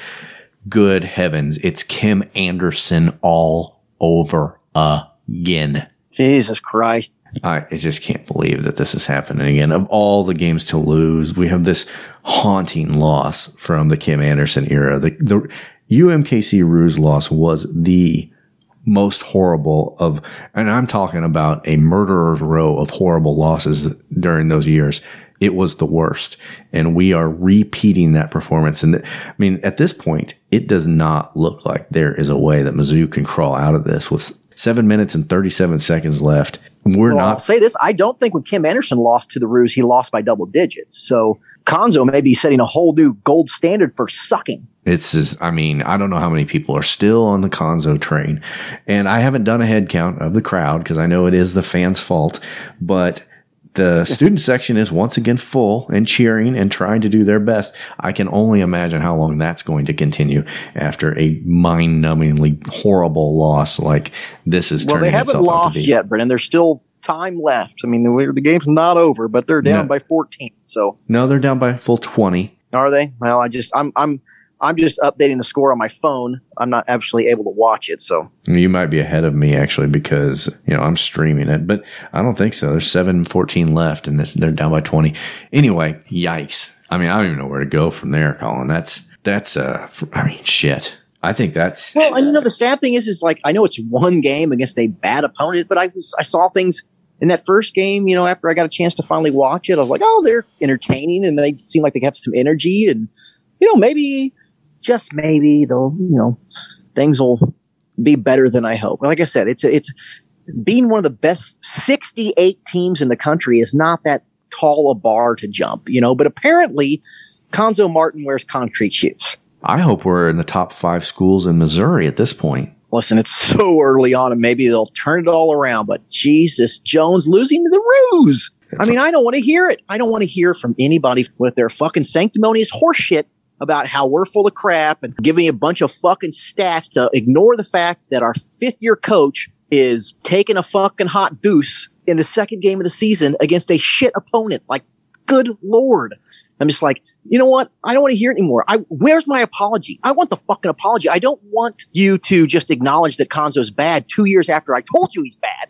Speaker 1: Good heavens. It's Kim Anderson all over again.
Speaker 6: Jesus Christ.
Speaker 1: I just can't believe that this is happening again. Of all the games to lose, we have this haunting loss from the Kim Anderson era. The, the UMKC Roos loss was the most horrible of, and I'm talking about a murderer's row of horrible losses during those years. It was the worst. And we are repeating that performance. And I mean, at this point, it does not look like there is a way that Mizzou can crawl out of this with seven minutes and 37 seconds left. We're
Speaker 6: well,
Speaker 1: not
Speaker 6: I'll say this. I don't think when Kim Anderson lost to the Roos, he lost by double digits. So Cuonzo may be setting a whole new gold standard for sucking.
Speaker 1: It's just, I mean, I don't know how many people are still on the Cuonzo train. And I haven't done a head count of the crowd because I know it is the fans' fault, but the student section is once again full and cheering and trying to do their best. I can only imagine how long that's going to continue after a mind numbingly horrible loss like this is
Speaker 6: Well, they haven't
Speaker 1: itself out to
Speaker 6: lost yet, Brennan. There's still time left. I mean, the, the game's not over, but they're down
Speaker 1: No.
Speaker 6: by 14. So
Speaker 1: No, they're down by full 20.
Speaker 6: are they? Well, I just I'm I'm I'm just updating the score on my phone. I'm not actually able to watch it. So
Speaker 1: You might be ahead of me actually because, you know, I'm streaming it, but I don't think so. There's 714 left and this, they're down by 20. Anyway, yikes. I mean, I don't even know where to go from there, Colin. That's, that's, uh, I mean, shit. I think that's,
Speaker 6: well, and you know the sad thing is, is like I know it's one game against a bad opponent, but I was I saw things in that first game. You know, after I got a chance to finally watch it, I was like, oh, they're entertaining and they seem like they have some energy, and you know, maybe just maybe they'll you know things will be better than I hope. Like I said, it's it's being one of the best 68 teams in the country is not that tall a bar to jump, you know. But apparently, Cuonzo Martin wears concrete shoes.
Speaker 1: I hope we're in the top five schools in Missouri at this point.
Speaker 6: Listen, it's so early on, and maybe they'll turn it all around. But Jesus, Jones losing to the Roos. I mean, I don't want to hear it. I don't want to hear from anybody with their fucking sanctimonious horseshit about how we're full of crap and giving a bunch of fucking stats to ignore the fact that our fifth year coach is taking a fucking hot deuce in the second game of the season against a shit opponent. Like, good lord. I'm just like, you know what? I don't want to hear it anymore. I, where's my apology? I want the fucking apology. I don't want you to just acknowledge that Cuonzo's bad two years after I told you he's bad.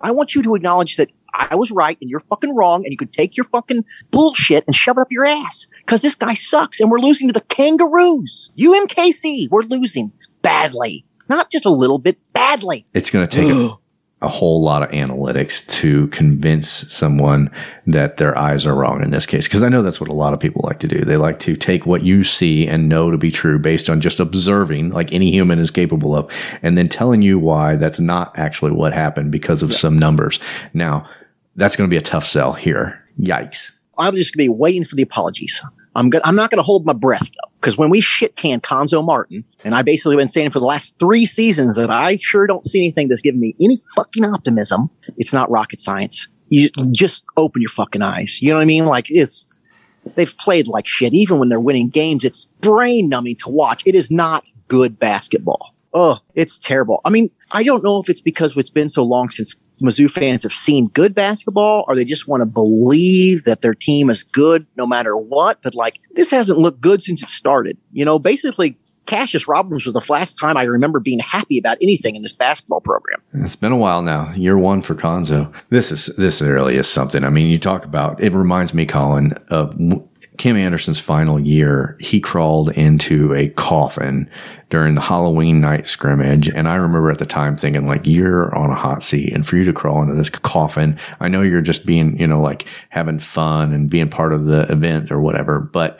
Speaker 6: I want you to acknowledge that I was right and you're fucking wrong and you could take your fucking bullshit and shove it up your ass. Cause this guy sucks and we're losing to the kangaroos. UMKC, we're losing badly. Not just a little bit, badly.
Speaker 1: It's going to take a, a whole lot of analytics to convince someone that their eyes are wrong in this case. Cause I know that's what a lot of people like to do. They like to take what you see and know to be true based on just observing like any human is capable of and then telling you why that's not actually what happened because of some numbers. Now that's going to be a tough sell here. Yikes.
Speaker 6: I'm just going to be waiting for the apologies. I'm good. I'm not going to hold my breath though, because when we shit can Cuonzo Martin, and I basically been saying for the last three seasons that I sure don't see anything that's giving me any fucking optimism. It's not rocket science. You just open your fucking eyes. You know what I mean? Like it's they've played like shit. Even when they're winning games, it's brain numbing to watch. It is not good basketball. Oh, it's terrible. I mean, I don't know if it's because it's been so long since Mizzou fans have seen good basketball or they just want to believe that their team is good no matter what. But like, this hasn't looked good since it started. You know, basically, Cassius Robbins was the last time I remember being happy about anything in this basketball program.
Speaker 1: It's been a while now. Year one for Cuonzo. This is this really is something. I mean, you talk about. It reminds me, Colin, of Kim Anderson's final year. He crawled into a coffin during the Halloween night scrimmage, and I remember at the time thinking, like, you're on a hot seat, and for you to crawl into this coffin, I know you're just being, you know, like having fun and being part of the event or whatever, but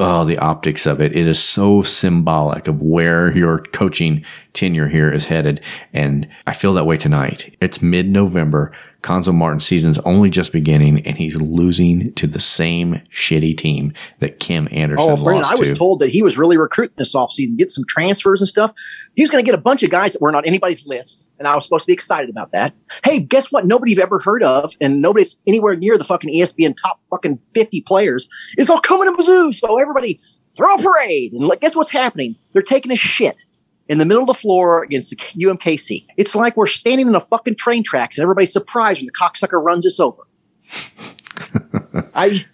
Speaker 1: oh, the optics of it. It is so symbolic of where your coaching tenure here is headed. And I feel that way tonight. It's mid November. Cuonzo Martin season's only just beginning and he's losing to the same shitty team that Kim Anderson
Speaker 6: Oh, Brendan,
Speaker 1: lost
Speaker 6: I was
Speaker 1: to.
Speaker 6: told that he was really recruiting this offseason, get some transfers and stuff. He was going to get a bunch of guys that weren't on anybody's list, and I was supposed to be excited about that. Hey, guess what? Nobody you've ever heard of, and nobody's anywhere near the fucking ESPN top fucking 50 players is all coming to Mizzou. So everybody throw a parade. And like, guess what's happening? They're taking a shit in the middle of the floor against the UMKC. It's like we're standing in a fucking train tracks and everybody's surprised when the cocksucker runs us over. I,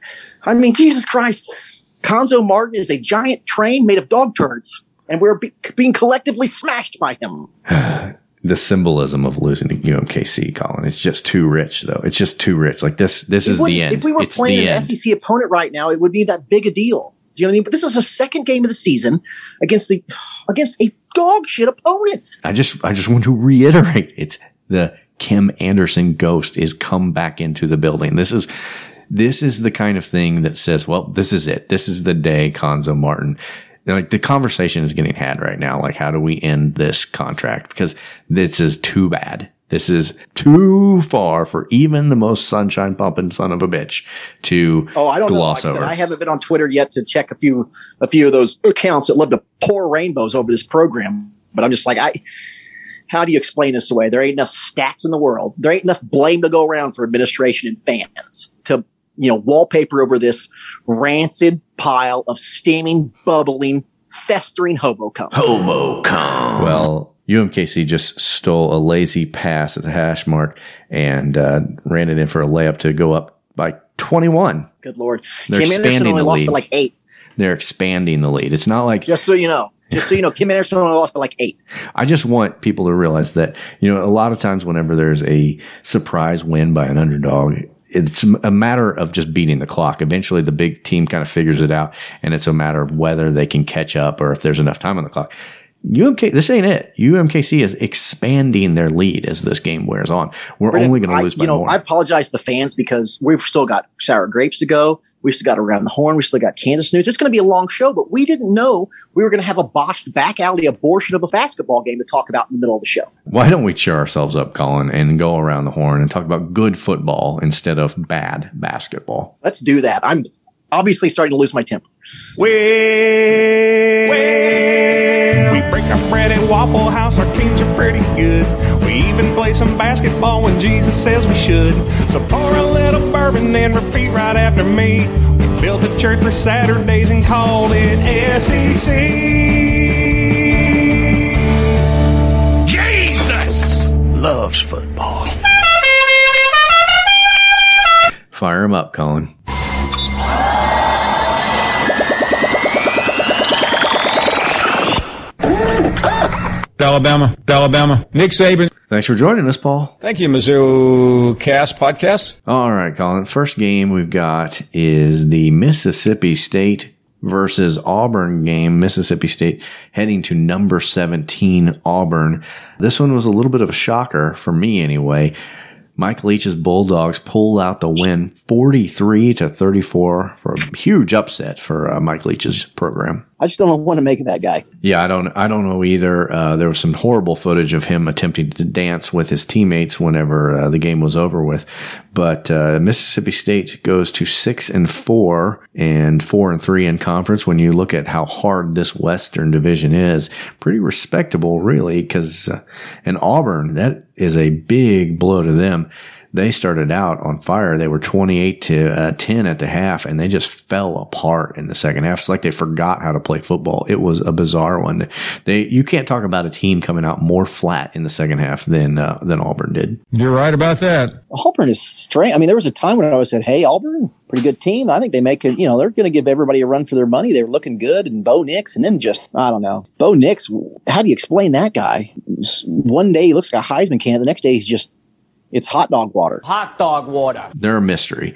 Speaker 6: I mean, Jesus Christ. Cuonzo Martin is a giant train made of dog turds, and we're be- being collectively smashed by him.
Speaker 1: the symbolism of losing to UMKC, Colin. It's just too rich, though. It's just too rich. Like this, this
Speaker 6: It
Speaker 1: is the end.
Speaker 6: If we were
Speaker 1: it's
Speaker 6: playing an
Speaker 1: end.
Speaker 6: SEC opponent right now, it would be that big a deal. Do you know what I mean? But this is the second game of the season against the against a dog shit opponent.
Speaker 1: I just, I just want to reiterate, it's the Kim Anderson ghost is come back into the building. This is, this is the kind of thing that says, well, this is it. This is the day Cuonzo Martin. Like the conversation is getting had right now. Like, how do we end this contract? Because this is too bad. This is too far for even the most sunshine pumping son of a bitch to
Speaker 6: Oh, I don't know. Like
Speaker 1: gloss
Speaker 6: I, said,
Speaker 1: over.
Speaker 6: I haven't been on Twitter yet to check a few a few of those accounts that love to pour rainbows over this program. But I'm just like, I how do you explain this away? There ain't enough stats in the world. There ain't enough blame to go around for administration and fans to you know wallpaper over this rancid pile of steaming, bubbling, festering hobo cum.
Speaker 1: Hobo cum. Well, UMKC just stole a lazy pass at the hash mark and uh, ran it in for a layup to go up by 21.
Speaker 6: Good lord,
Speaker 1: They're
Speaker 6: Kim Anderson
Speaker 1: expanding
Speaker 6: only
Speaker 1: the
Speaker 6: lost
Speaker 1: lead.
Speaker 6: by like eight.
Speaker 1: They're expanding the lead. It's not like
Speaker 6: Just so you know, just so you know, Kim Anderson only lost by like eight.
Speaker 1: I just want people to realize that, you know, a lot of times whenever there's a surprise win by an underdog, it's a matter of just beating the clock. Eventually the big team kind of figures it out and it's a matter of whether they can catch up or if there's enough time on the clock. UMK, this ain't it. UMKC is expanding their lead as this game wears on. We're
Speaker 6: Brendan,
Speaker 1: only going to lose by
Speaker 6: You know,
Speaker 1: more.
Speaker 6: I apologize to the fans because we've still got sour grapes to go. We've still got around the horn. We've still got Kansas news. It's going to be a long show, but we didn't know we were going to have a botched back alley abortion of a basketball game to talk about in the middle of the show.
Speaker 1: Why don't we cheer ourselves up, Colin, and go around the horn and talk about good football instead of bad basketball?
Speaker 6: Let's do that. I'm obviously starting to lose my temper.
Speaker 23: We break our bread at Waffle House, our teams are pretty good. We even play some basketball when Jesus says we should. So pour a little bourbon and repeat right after me. We built a church for Saturdays and called it SEC. Jesus loves football.
Speaker 1: Fire him up, Colin.
Speaker 24: Alabama, Alabama. Nick Saban.
Speaker 1: Thanks for joining us, Paul.
Speaker 24: Thank you, Mizzou Cast Podcast.
Speaker 1: All right, Colin. First game we've got is the Mississippi State versus Auburn game. Mississippi State heading to number 17 Auburn. This one was a little bit of a shocker for me anyway. Mike Leach's Bulldogs pulled out the win 43 to 34 for a huge upset for uh, Mike Leach's program.
Speaker 6: I just don't know what to make of that guy.
Speaker 1: Yeah, I don't. I don't know either. Uh, there was some horrible footage of him attempting to dance with his teammates whenever uh, the game was over with. But uh, Mississippi State goes to six and four and four and three in conference. When you look at how hard this Western Division is, pretty respectable, really. Because uh, in Auburn, that is a big blow to them. They started out on fire. They were 28 to uh, 10 at the half and they just fell apart in the second half. It's like they forgot how to play football. It was a bizarre one. They, you can't talk about a team coming out more flat in the second half than, uh, than Auburn did.
Speaker 24: You're right about that.
Speaker 6: Auburn is strange. I mean, there was a time when I always said, "Hey, Auburn, pretty good team. I think they make it. You know, they're going to give everybody a run for their money. They're looking good." And Bo Nix, and then just I don't know, Bo Nix. How do you explain that guy? One day he looks like a Heisman candidate. The next day he's just it's hot dog water.
Speaker 25: Hot dog water.
Speaker 1: They're a mystery.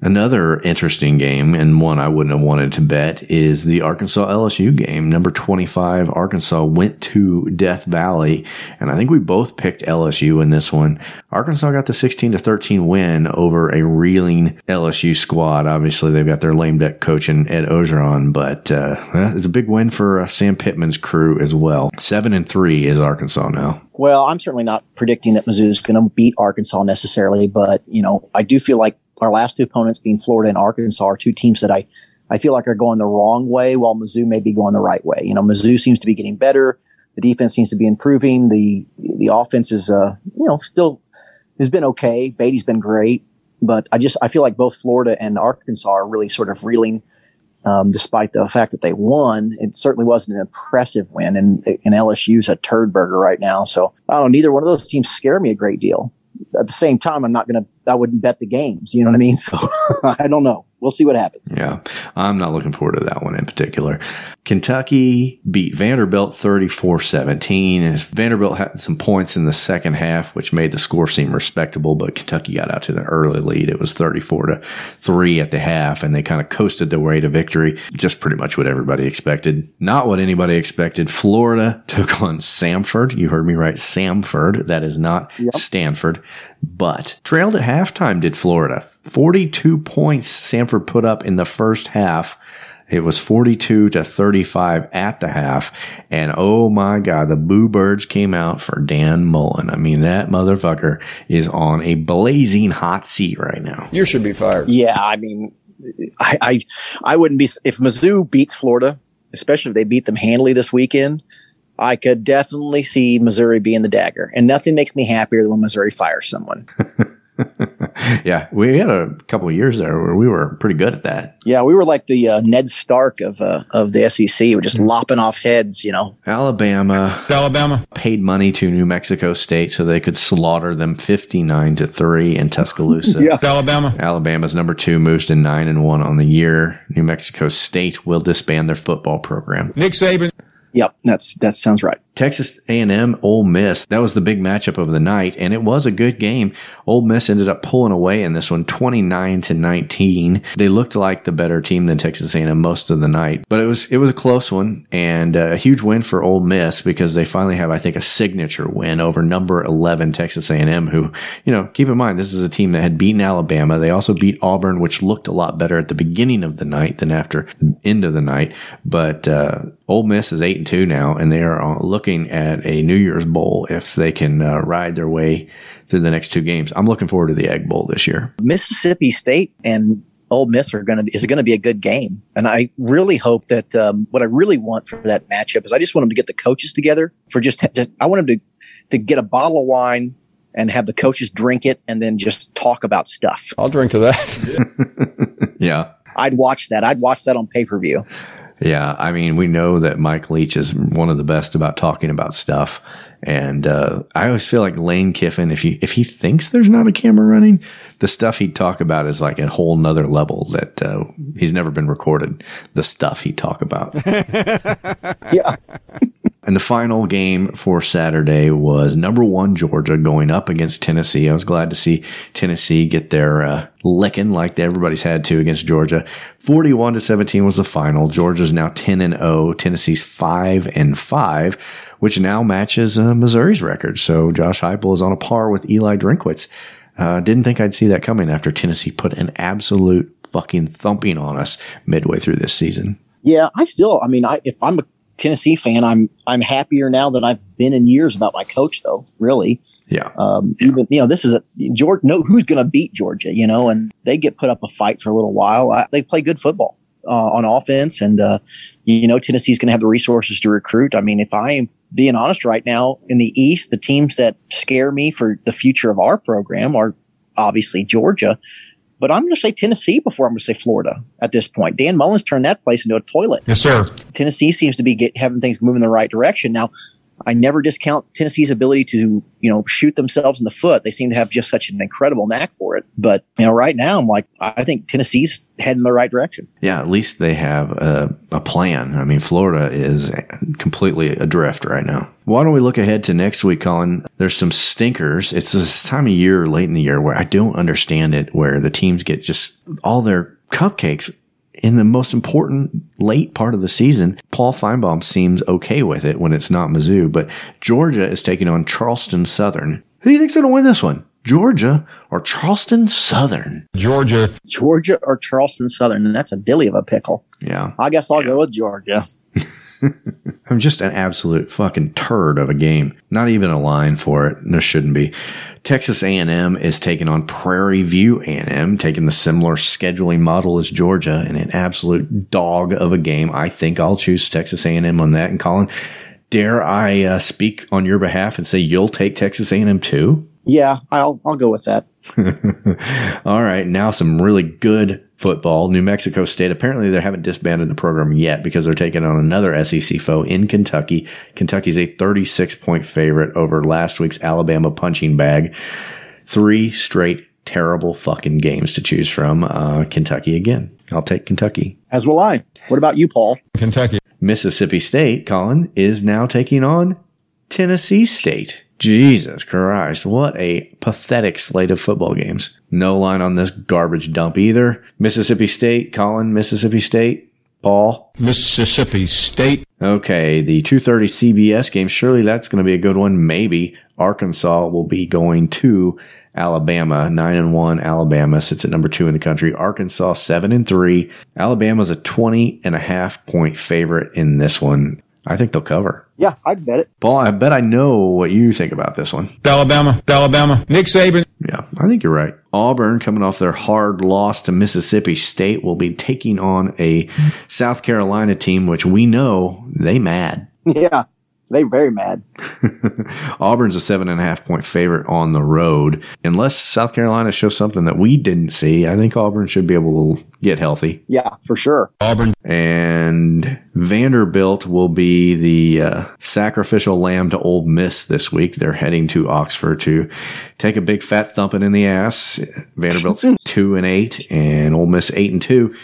Speaker 1: Another interesting game, and one I wouldn't have wanted to bet, is the Arkansas LSU game. Number 25, Arkansas went to Death Valley, and I think we both picked LSU in this one. Arkansas got the 16 to 13 win over a reeling LSU squad. Obviously, they've got their lame duck coach in Ed Orgeron, but uh, it's a big win for uh, Sam Pittman's crew as well. Seven and three is Arkansas now.
Speaker 6: Well, I'm certainly not predicting that Mizzou is going to beat Arkansas necessarily, but you know, I do feel like our last two opponents, being Florida and Arkansas, are two teams that I I feel like are going the wrong way, while Mizzou may be going the right way. You know, Mizzou seems to be getting better. The defense seems to be improving. The the offense is, uh, you know, still has been okay. Badie's been great, but I just I feel like both Florida and Arkansas are really sort of reeling um, despite the fact that they won, it certainly wasn't an impressive win. And, and LSU's a turd burger right now. So I don't know. Neither one of those teams scare me a great deal. At the same time, I'm not going to, I wouldn't bet the games. You know what I mean? So I don't know. We'll see what happens.
Speaker 1: Yeah. I'm not looking forward to that one in particular. Kentucky beat Vanderbilt 34 17. And Vanderbilt had some points in the second half, which made the score seem respectable, but Kentucky got out to the early lead. It was 34 to 3 at the half, and they kind of coasted their way to victory. Just pretty much what everybody expected. Not what anybody expected. Florida took on Samford. You heard me right. Samford. That is not yep. Stanford, but trailed at halftime did Florida. 42 points Samford put up in the first half it was 42 to 35 at the half. And oh my God, the Boo Birds came out for Dan Mullen. I mean, that motherfucker is on a blazing hot seat right now.
Speaker 24: You should be fired.
Speaker 6: Yeah. I mean, I, I, I wouldn't be, if Mizzou beats Florida, especially if they beat them handily this weekend, I could definitely see Missouri being the dagger. And nothing makes me happier than when Missouri fires someone.
Speaker 1: yeah, we had a couple of years there where we were pretty good at that.
Speaker 6: Yeah, we were like the uh, Ned Stark of uh, of the SEC. We're just lopping off heads, you know.
Speaker 1: Alabama,
Speaker 24: Alabama
Speaker 1: paid money to New Mexico State so they could slaughter them fifty nine to three in Tuscaloosa.
Speaker 24: yeah, Alabama.
Speaker 1: Alabama's number two moves to nine and one on the year. New Mexico State will disband their football program.
Speaker 24: Nick Saban.
Speaker 6: Yep, that's that sounds right.
Speaker 1: Texas A&M, Ole Miss. That was the big matchup of the night, and it was a good game. Ole Miss ended up pulling away in this one, 29 to 19. They looked like the better team than Texas A&M most of the night, but it was it was a close one and a huge win for Ole Miss because they finally have, I think, a signature win over number 11 Texas A&M. Who, you know, keep in mind this is a team that had beaten Alabama. They also beat Auburn, which looked a lot better at the beginning of the night than after the end of the night. But uh, Ole Miss is eight and two now, and they are looking looking at a New Year's Bowl if they can uh, ride their way through the next two games. I'm looking forward to the Egg Bowl this year.
Speaker 6: Mississippi State and Ole Miss are going to is going to be a good game, and I really hope that um, what I really want for that matchup is I just want them to get the coaches together for just, just I want them to to get a bottle of wine and have the coaches drink it and then just talk about stuff.
Speaker 24: I'll drink to that.
Speaker 1: yeah.
Speaker 6: I'd watch that. I'd watch that on pay per view.
Speaker 1: Yeah, I mean, we know that Mike Leach is one of the best about talking about stuff, and uh, I always feel like Lane Kiffin, if he if he thinks there's not a camera running, the stuff he'd talk about is like a whole nother level that uh, he's never been recorded. The stuff he'd talk about.
Speaker 6: yeah.
Speaker 1: And the final game for Saturday was number one Georgia going up against Tennessee. I was glad to see Tennessee get their uh, licking like everybody's had to against Georgia. 41 to 17 was the final. Georgia's now 10 and 0. Tennessee's 5 and 5, which now matches uh, Missouri's record. So Josh Heupel is on a par with Eli Drinkwitz. Uh, didn't think I'd see that coming after Tennessee put an absolute fucking thumping on us midway through this season.
Speaker 6: Yeah, I still, I mean, I, if I'm a Tennessee fan, I'm I'm happier now than I've been in years about my coach, though. Really,
Speaker 1: yeah.
Speaker 6: Um, even you know, this is a Georgia. No, who's going to beat Georgia? You know, and they get put up a fight for a little while. I, they play good football uh, on offense, and uh, you know, Tennessee's going to have the resources to recruit. I mean, if I'm being honest right now, in the East, the teams that scare me for the future of our program are obviously Georgia, but I'm going to say Tennessee before I'm going to say Florida at this point. Dan Mullen's turned that place into a toilet.
Speaker 24: Yes, sir.
Speaker 6: Tennessee seems to be get, having things moving in the right direction. Now, I never discount Tennessee's ability to, you know, shoot themselves in the foot. They seem to have just such an incredible knack for it. But, you know, right now I'm like, I think Tennessee's heading the right direction.
Speaker 1: Yeah, at least they have a, a plan. I mean, Florida is completely adrift right now. Why don't we look ahead to next week, Colin? There's some stinkers. It's this time of year, late in the year, where I don't understand it, where the teams get just all their cupcakes in the most important late part of the season. Paul Finebaum seems okay with it when it's not Mizzou, but Georgia is taking on Charleston Southern. Who do you think's going to win this one? Georgia or Charleston Southern?
Speaker 6: Georgia. Georgia or Charleston Southern. And that's a dilly of a pickle.
Speaker 1: Yeah.
Speaker 6: I guess I'll go with Georgia.
Speaker 1: I'm just an absolute fucking turd of a game. Not even a line for it. There shouldn't be. Texas A&M is taking on Prairie View A&M, taking the similar scheduling model as Georgia, and an absolute dog of a game. I think I'll choose Texas A&M on that. And Colin, dare I uh, speak on your behalf and say you'll take Texas A&M too?
Speaker 6: Yeah, I'll I'll go with that.
Speaker 1: All right, now some really good football. New Mexico State. Apparently, they haven't disbanded the program yet because they're taking on another SEC foe in Kentucky. Kentucky's a 36 point favorite over last week's Alabama punching bag. Three straight terrible fucking games to choose from. Uh, Kentucky again. I'll take Kentucky.
Speaker 6: As will I. What about you, Paul?
Speaker 1: Kentucky. Mississippi State, Colin, is now taking on Tennessee State. Jesus Christ, what a pathetic slate of football games. No line on this garbage dump either. Mississippi State, Colin, Mississippi State, Paul.
Speaker 24: Mississippi State.
Speaker 1: Okay, the 2:30 CBS game. Surely that's going to be a good one. Maybe Arkansas will be going to Alabama, nine and one. Alabama sits at number two in the country. Arkansas seven and three. Alabama's a 20 and a half point favorite in this one. I think they'll cover.
Speaker 6: Yeah, I'd bet it.
Speaker 1: Paul, I bet I know what you think about this one.
Speaker 24: Alabama, Alabama, Nick Saban.
Speaker 1: Yeah, I think you're right. Auburn, coming off their hard loss to Mississippi State, will be taking on a South Carolina team, which we know they mad.
Speaker 6: Yeah, they very mad.
Speaker 1: Auburn's a seven and a half point favorite on the road. Unless South Carolina shows something that we didn't see, I think Auburn should be able to get healthy.
Speaker 6: Yeah, for sure.
Speaker 24: Auburn.
Speaker 1: And Vanderbilt will be the uh, sacrificial lamb to Ole Miss this week. They're heading to Oxford to take a big fat thumping in the ass. Vanderbilt's two and eight, and Ole Miss eight and two.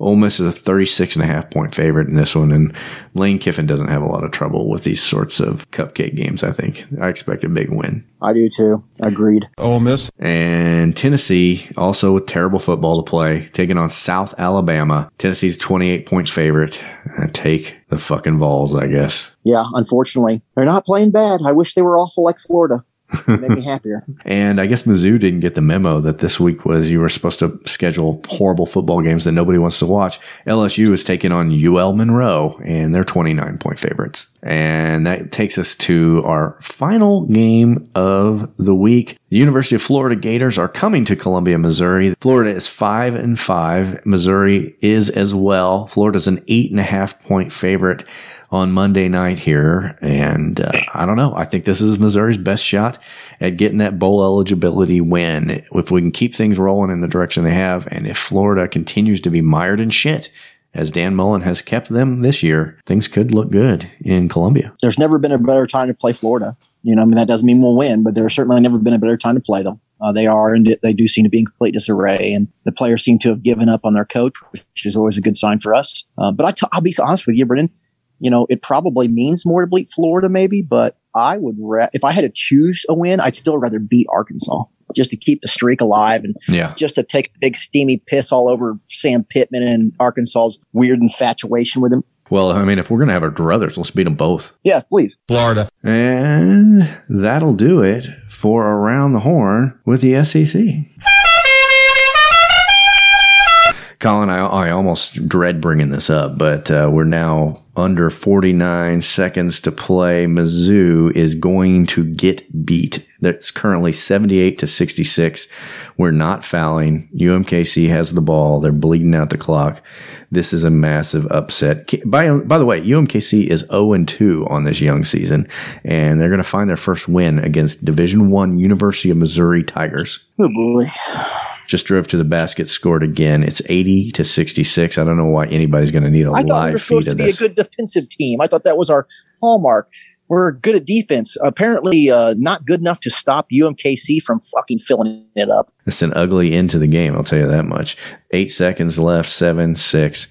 Speaker 1: Ole Miss is a 36 and a half point favorite in this one, and Lane Kiffin doesn't have a lot of trouble with these sorts of cupcake games, I think. I expect a big win.
Speaker 6: I do too. Agreed.
Speaker 24: Ole Miss.
Speaker 1: And Tennessee, also with terrible football to play, taking on South Alabama. Tennessee's 28 point favorite. I take the fucking Vols, I guess.
Speaker 6: Yeah, unfortunately. They're not playing bad. I wish they were awful like Florida. Make me happier.
Speaker 1: And I guess Mizzou didn't get the memo that this week was you were supposed to schedule horrible football games that nobody wants to watch. LSU is taking on UL Monroe and they're 29 point favorites. And that takes us to our final game of the week. The University of Florida Gators are coming to Columbia, Missouri. Florida is five and five. Missouri is as well. Florida's an eight and a half point favorite on Monday night here. And uh, I don't know. I think this is Missouri's best shot at getting that bowl eligibility win. If we can keep things rolling in the direction they have, and if Florida continues to be mired in shit, as Dan Mullen has kept them this year, things could look good in Columbia.
Speaker 6: There's never been a better time to play Florida. You know, I mean, that doesn't mean we'll win, but there's certainly never been a better time to play them. Uh, they are, and they do seem to be in complete disarray. And the players seem to have given up on their coach, which is always a good sign for us. Uh, but I t- I'll be honest with you, Brendan you know, it probably means more to beat Florida, maybe, but I would, ra- if I had to choose a win, I'd still rather beat Arkansas just to keep the streak alive and
Speaker 1: yeah.
Speaker 6: just to take a big steamy piss all over Sam Pittman and Arkansas's weird infatuation with him.
Speaker 1: Well, I mean, if we're going to have our druthers, let's beat them both.
Speaker 6: Yeah, please.
Speaker 24: Florida.
Speaker 1: And that'll do it for Around the Horn with the SEC. Colin, I, I almost dread bringing this up, but uh, we're now under 49 seconds to play. Mizzou is going to get beat. That's currently 78 to 66. We're not fouling. UMKC has the ball. They're bleeding out the clock. This is a massive upset. By, by the way, UMKC is 0 and 2 on this young season, and they're going to find their first win against Division One University of Missouri Tigers.
Speaker 6: Oh boy
Speaker 1: just drove to the basket, scored again. It's 80 to 66. I don't know why anybody's going to need a
Speaker 6: I thought we were
Speaker 1: live
Speaker 6: supposed to be
Speaker 1: this.
Speaker 6: a good defensive team. I thought that was our hallmark. we're good at defense. Apparently, uh, not good enough to stop UMKC from fucking filling it up.
Speaker 1: It's an ugly end to the game, I'll tell you that much. Eight seconds left, seven, six.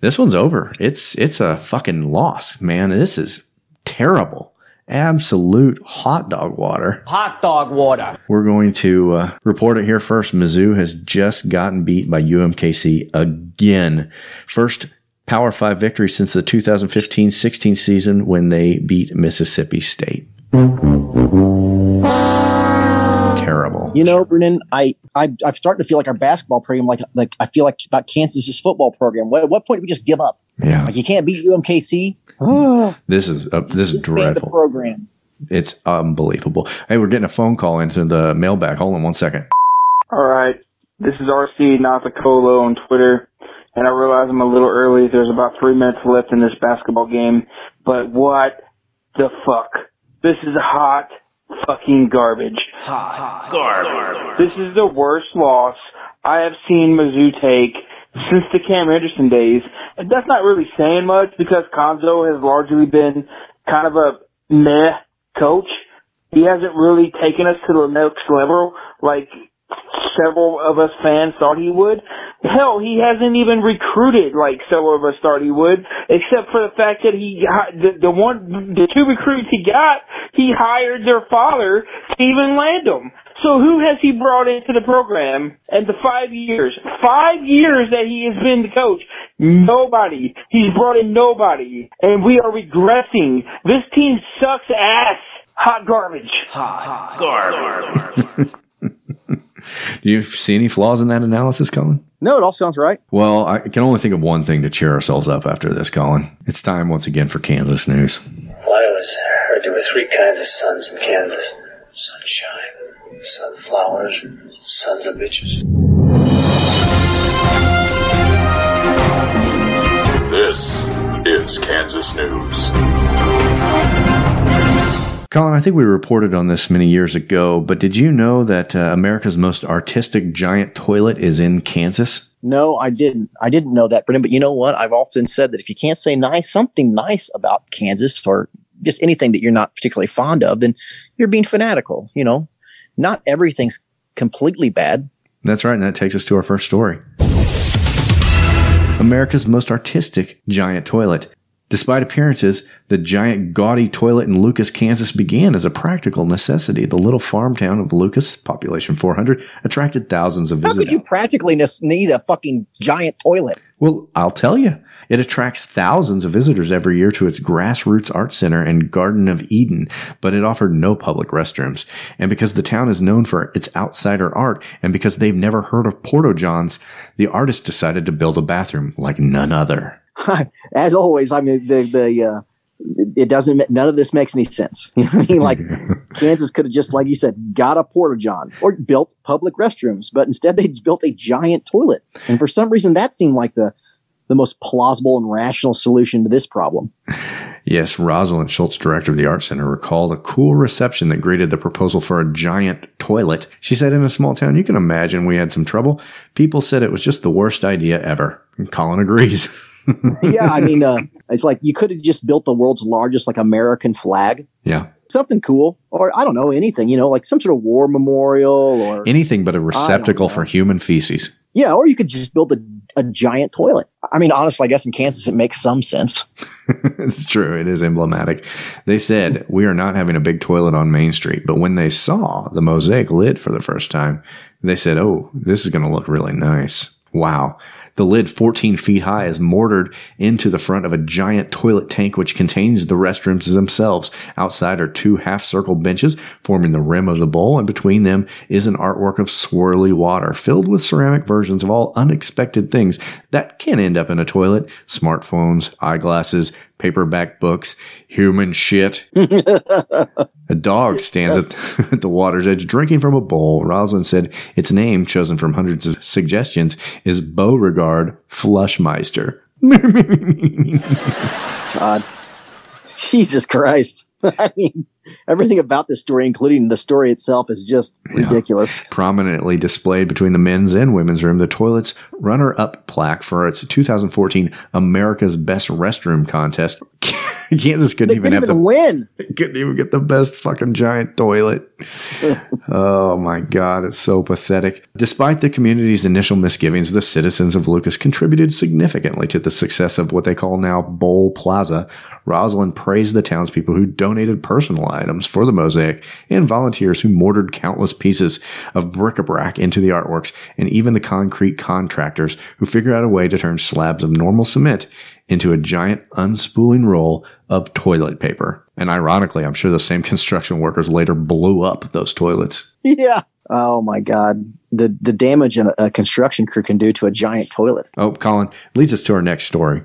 Speaker 1: This one's over. It's it's a fucking loss, man. This is terrible. Absolute hot dog water.
Speaker 26: Hot dog water.
Speaker 1: We're going to uh, report it here first. Mizzou has just gotten beat by UMKC again. First Power 5 victory since the 2015-16 season when they beat Mississippi State. Terrible.
Speaker 6: You know, Brennan, I, I I'm starting to feel like our basketball program, like like I feel like about Kansas's football program. What, at what point do we just give up?
Speaker 1: Yeah.
Speaker 6: Like you can't beat UMKC.
Speaker 1: This is uh, this is
Speaker 6: Disband the
Speaker 1: dreadful.
Speaker 6: program.
Speaker 1: It's unbelievable. Hey, we're getting a phone call into the mailbag. Hold on one second.
Speaker 25: All right. This is RC Notacolo on Twitter, and I realize I'm a little early. There's about three minutes left in this basketball game, but what the fuck? This is hot fucking garbage.
Speaker 26: Hot garbage.
Speaker 25: This is the worst loss I have seen Mizzou take since the Kim Anderson days. And that's not really saying much because Cuonzo has largely been kind of a meh coach. He hasn't really taken us to the next level like several of us fans thought he would. Hell, he hasn't even recruited like several of us thought he would, except for the fact that he the, the one the two recruits he got, he hired their father Stephen even land them. So who has he brought into the program in the five years? Five years that he has been the coach. Nobody. He's brought in nobody. And we are regressing. This team sucks ass. Hot garbage.
Speaker 26: Hot garbage.
Speaker 1: Do you see any flaws in that analysis, Colin?
Speaker 6: No, it all sounds right.
Speaker 1: Well, I can only think of one thing to cheer ourselves up after this, Colin. It's time once again for Kansas news.
Speaker 27: Flowers are there were three kinds of suns in Kansas sunshine, sunflowers, and sons of bitches.
Speaker 28: This is Kansas News.
Speaker 1: Colin, I think we reported on this many years ago, but did you know that uh, America's most artistic giant toilet is in Kansas?
Speaker 6: No, I didn't. I didn't know that, Brennan. But you know what? I've often said that if you can't say nice, something nice about Kansas or just anything that you're not particularly fond of, then you're being fanatical. You know, not everything's completely bad.
Speaker 1: That's right, and that takes us to our first story. America's most artistic giant toilet. Despite appearances, the giant gaudy toilet in Lucas, Kansas began as a practical necessity. The little farm town of Lucas, population 400, attracted thousands of
Speaker 6: How
Speaker 1: visitors.
Speaker 6: could you practically need a fucking giant toilet?
Speaker 1: Well, I'll tell you. It attracts thousands of visitors every year to its grassroots art center and Garden of Eden, but it offered no public restrooms. And because the town is known for its outsider art, and because they've never heard of Porto Johns, the artist decided to build a bathroom like none other.
Speaker 6: As always, I mean, the, the, uh, it doesn't, none of this makes any sense. You know what I mean? Like Kansas could have just, like you said, got a porta john or built public restrooms, but instead they built a giant toilet. And for some reason that seemed like the, the most plausible and rational solution to this problem.
Speaker 1: Yes, Rosalind Schultz, director of the Art Center, recalled a cool reception that greeted the proposal for a giant toilet. She said, in a small town, you can imagine we had some trouble. People said it was just the worst idea ever. And Colin agrees.
Speaker 6: yeah. I mean, uh, it's like you could have just built the world's largest like American flag,
Speaker 1: yeah.
Speaker 6: something cool, or I don't know, anything, you know, like some sort of war memorial or
Speaker 1: Anything but a receptacle for human feces.
Speaker 6: Yeah, or you could just build a, a giant toilet. I mean, honestly, I guess in Kansas it makes some sense.
Speaker 1: it's true. It is emblematic. They said, we are not having a big toilet on Main Street. But when they saw the mosaic lid for the first time, they said, oh, this is going to look really nice. Wow. The lid, 14 feet high, is mortared into the front of a giant toilet tank, which contains the restrooms themselves. Outside are two half circle benches forming the rim of the bowl, and between them is an artwork of swirly water filled with ceramic versions of all unexpected things that can end up in a toilet smartphones, eyeglasses, paperback books, human shit. A dog stands at, at the water's edge drinking from a bowl. Rosalind said its name, chosen from hundreds of suggestions, is Beauregard Flushmeister.
Speaker 6: God, Jesus Christ. I mean, Everything about this story, including the story itself, is just ridiculous.
Speaker 1: Prominently displayed between the men's and women's room, the toilet's runner up plaque for its 2014 America's Best Restroom contest. Kansas couldn't
Speaker 6: They
Speaker 1: even have
Speaker 6: even
Speaker 1: the
Speaker 6: win.
Speaker 1: couldn't even get the best fucking giant toilet. oh my God, it's so pathetic. Despite the community's initial misgivings, the citizens of Lucas contributed significantly to the success of what they call now Bowl Plaza. Rosalind praised the townspeople who donated personal items for the mosaic and volunteers who mortared countless pieces of bric-a-brac into the artworks and even the concrete contractors who figured out a way to turn slabs of normal cement into a giant unspooling roll of toilet paper. And ironically, I'm sure the same construction workers later blew up those toilets.
Speaker 6: Yeah. Oh my God. The the damage a, a construction crew can do to a giant toilet.
Speaker 1: Oh, Colin, leads us to our next story.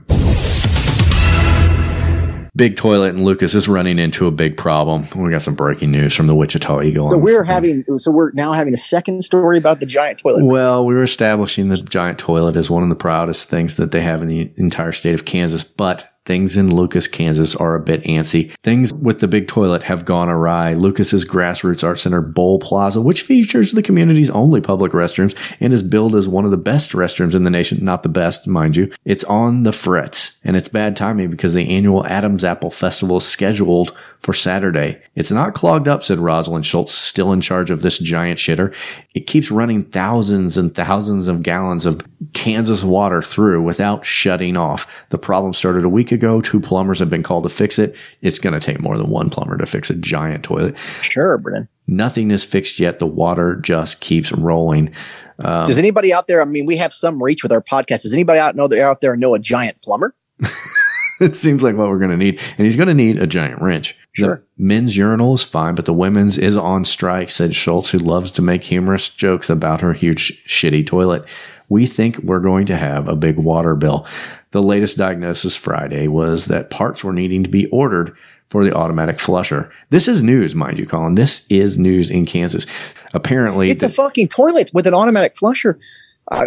Speaker 1: Big toilet in Lucas is running into a big problem. We got some breaking news from the Wichita Eagle.
Speaker 6: So we're having so we're now having a second story about the giant toilet.
Speaker 1: Well, we were establishing the giant toilet as one of the proudest things that they have in the entire state of Kansas, but things in Lucas, Kansas are a bit antsy. Things with the big toilet have gone awry. Lucas's grassroots art center Bowl Plaza, which features the community's only public restrooms and is billed as one of the best restrooms in the nation, not the best, mind you. It's on the frets and it's bad timing because the annual Adams Apple Festival is scheduled for Saturday. It's not clogged up, said Rosalind Schultz, still in charge of this giant shitter. It keeps running thousands and thousands of gallons of Kansas water through without shutting off. The problem started a week ago. Two plumbers have been called to fix it. It's going to take more than one plumber to fix a giant toilet.
Speaker 6: Sure, Brennan.
Speaker 1: Nothing is fixed yet. The water just keeps rolling. Um,
Speaker 6: Does anybody out there? I mean, we have some reach with our podcast. Does anybody out know out there know a giant plumber?
Speaker 1: it seems like what we're going to need. And he's going to need a giant wrench.
Speaker 6: Sure.
Speaker 1: The men's urinal is fine, but the women's is on strike, said Schultz, who loves to make humorous jokes about her huge, shitty toilet. We think we're going to have a big water bill. The latest diagnosis Friday was that parts were needing to be ordered for the automatic flusher. This is news, mind you, Colin. This is news in Kansas. Apparently,
Speaker 6: It's a fucking toilet with an automatic flusher. Uh,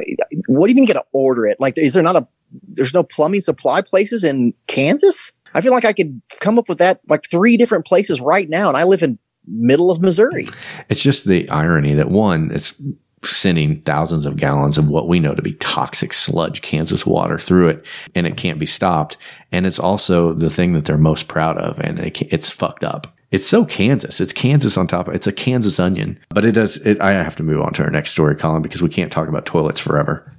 Speaker 6: what do you mean get to order it? Like, is there not a? There's no plumbing supply places in Kansas. I feel like I could come up with that like three different places right now, and I live in middle of Missouri.
Speaker 1: It's just the irony that one, it's sending thousands of gallons of what we know to be toxic sludge, Kansas water through it, and it can't be stopped. And it's also the thing that they're most proud of, and it, it's fucked up. It's so Kansas. It's Kansas on top. of It's a Kansas onion. But it does. It, I have to move on to our next story, Colin, because we can't talk about toilets forever.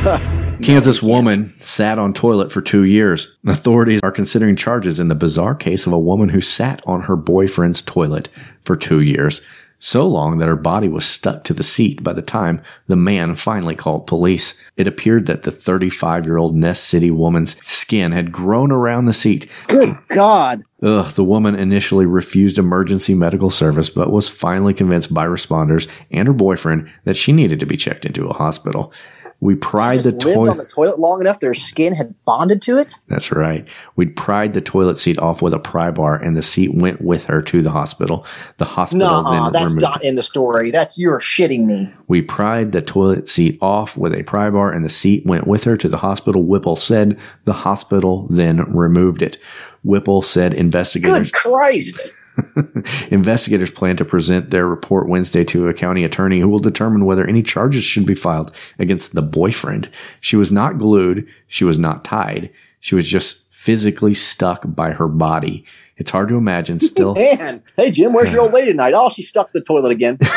Speaker 1: Kansas woman sat on toilet for two years. Authorities are considering charges in the bizarre case of a woman who sat on her boyfriend's toilet for two years, so long that her body was stuck to the seat by the time the man finally called police. It appeared that the 35 year old Ness City woman's skin had grown around the seat.
Speaker 6: Good God.
Speaker 1: Ugh, the woman initially refused emergency medical service, but was finally convinced by responders and her boyfriend that she needed to be checked into a hospital. We pried the toilet.
Speaker 6: on the toilet long enough, their skin had bonded to it.
Speaker 1: That's right. We'd pried the toilet seat off with a pry bar, and the seat went with her to the hospital. The hospital
Speaker 6: No, that's
Speaker 1: removed.
Speaker 6: not in the story. That's you're shitting me.
Speaker 1: We pried the toilet seat off with a pry bar, and the seat went with her to the hospital. Whipple said the hospital then removed it. Whipple said investigators
Speaker 6: Good Christ.
Speaker 1: investigators plan to present their report Wednesday to a county attorney who will determine whether any charges should be filed against the boyfriend. She was not glued. She was not tied. She was just physically stuck by her body. It's hard to imagine still.
Speaker 6: Man, hey Jim, where's your old lady tonight? Oh, she stuck the toilet again.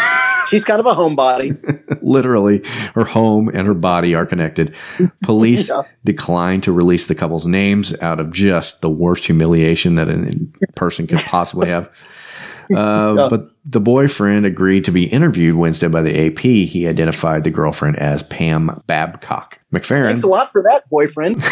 Speaker 6: She's kind of a homebody.
Speaker 1: literally her home and her body are connected. Police
Speaker 6: Yeah.
Speaker 1: declined to release the couple's names out of just the worst humiliation that a person could possibly have. Uh, But the boyfriend agreed to be interviewed Wednesday by the AP. He identified the girlfriend as Pam Babcock. McFarren.
Speaker 6: Thanks a lot for that, boyfriend.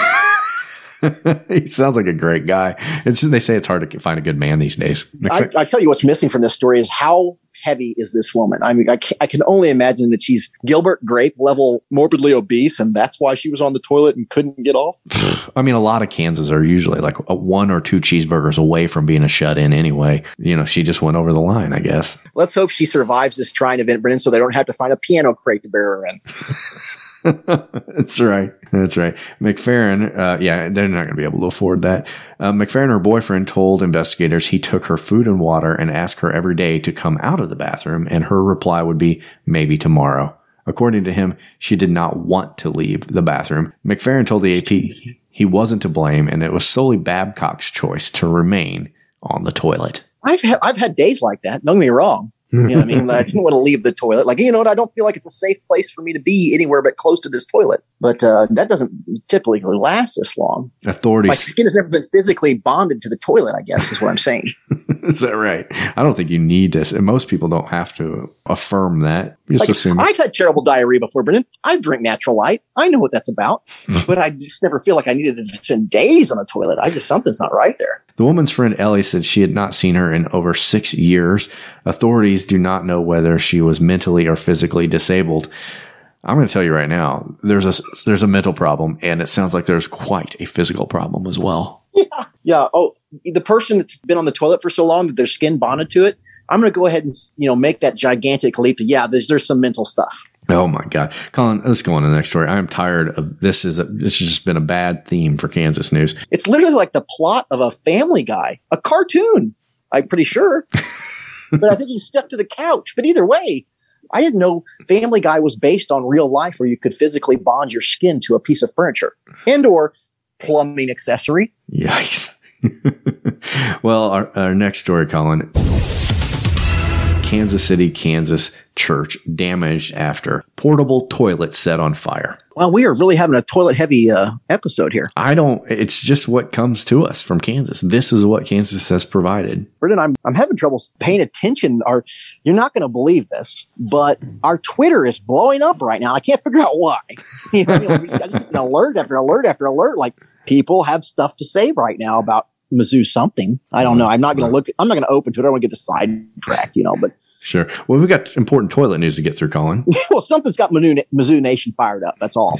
Speaker 1: he sounds like a great guy. It's, they say it's hard to find a good man these days.
Speaker 6: I, I tell you what's missing from this story is how heavy is this woman? I mean, I can, I can only imagine that she's Gilbert Grape level morbidly obese, and that's why she was on the toilet and couldn't get off.
Speaker 1: I mean, a lot of Kansas are usually like a one or two cheeseburgers away from being a shut in anyway. You know, she just went over the line, I guess.
Speaker 6: Let's hope she survives this trying event, Brennan, so they don't have to find a piano crate to bury her in.
Speaker 1: That's right. That's right. McFarren, uh, yeah, they're not going to be able to afford that. Uh, McFarren, her boyfriend, told investigators he took her food and water and asked her every day to come out of the bathroom, and her reply would be, maybe tomorrow. According to him, she did not want to leave the bathroom. McFarren told the AP he wasn't to blame, and it was solely Babcock's choice to remain on the toilet.
Speaker 6: I've had, I've had days like that. Don't get me wrong. You know what I mean? That I didn't want to leave the toilet. Like, you know what? I don't feel like it's a safe place for me to be anywhere but close to this toilet. But uh, that doesn't typically last this long.
Speaker 1: Authorities.
Speaker 6: My skin has never been physically bonded to the toilet, I guess, is what I'm saying.
Speaker 1: Is that right? I don't think you need this, and most people don't have to affirm that. Just
Speaker 6: Like,
Speaker 1: assume.
Speaker 6: I've had terrible diarrhea before, Brendan. I've drank natural light. I know what that's about. but I just never feel like I needed to spend days on a toilet. I just, something's not right there.
Speaker 1: The woman's friend Ellie said she had not seen her in over six years. Authorities do not know whether she was mentally or physically disabled. I'm going to tell you right now, there's a there's a mental problem, and it sounds like there's quite a physical problem as well.
Speaker 6: Yeah. Yeah. Oh, the person that's been on the toilet for so long that their skin bonded to it, I'm going to go ahead and, you know, make that gigantic leap to, yeah, there's, there's some mental stuff.
Speaker 1: Oh my God, Colin, let's go on to the next story. I'm tired of this. Is a, this has just been a bad theme for Kansas news.
Speaker 6: It's literally like the plot of a family guy, a cartoon, I'm pretty sure. but I think he's stuck to the couch. But either way, I didn't know Family Guy was based on real life where you could physically bond your skin to a piece of furniture and or plumbing accessory.
Speaker 1: Yikes. well, our, our next story, Colin. Kansas City, Kansas church damaged after portable toilet set on fire.
Speaker 6: Well, we are really having a toilet heavy uh, episode here.
Speaker 1: I don't, it's just what comes to us from Kansas. This is what Kansas has provided.
Speaker 6: Brendan, I'm, I'm having trouble paying attention. Our, you're not going to believe this, but our Twitter is blowing up right now. I can't figure out why. You know, I, mean, I just get an alert after alert after alert. Like people have stuff to say right now about Mizzou something. I don't know. I'm not going to look. I'm not going to open to it. I don't want to get a sidetrack, you know. But
Speaker 1: Sure. Well, we've got important toilet news to get through, Colin.
Speaker 6: well, something's got Mizzou, Mizzou Nation fired up. That's all.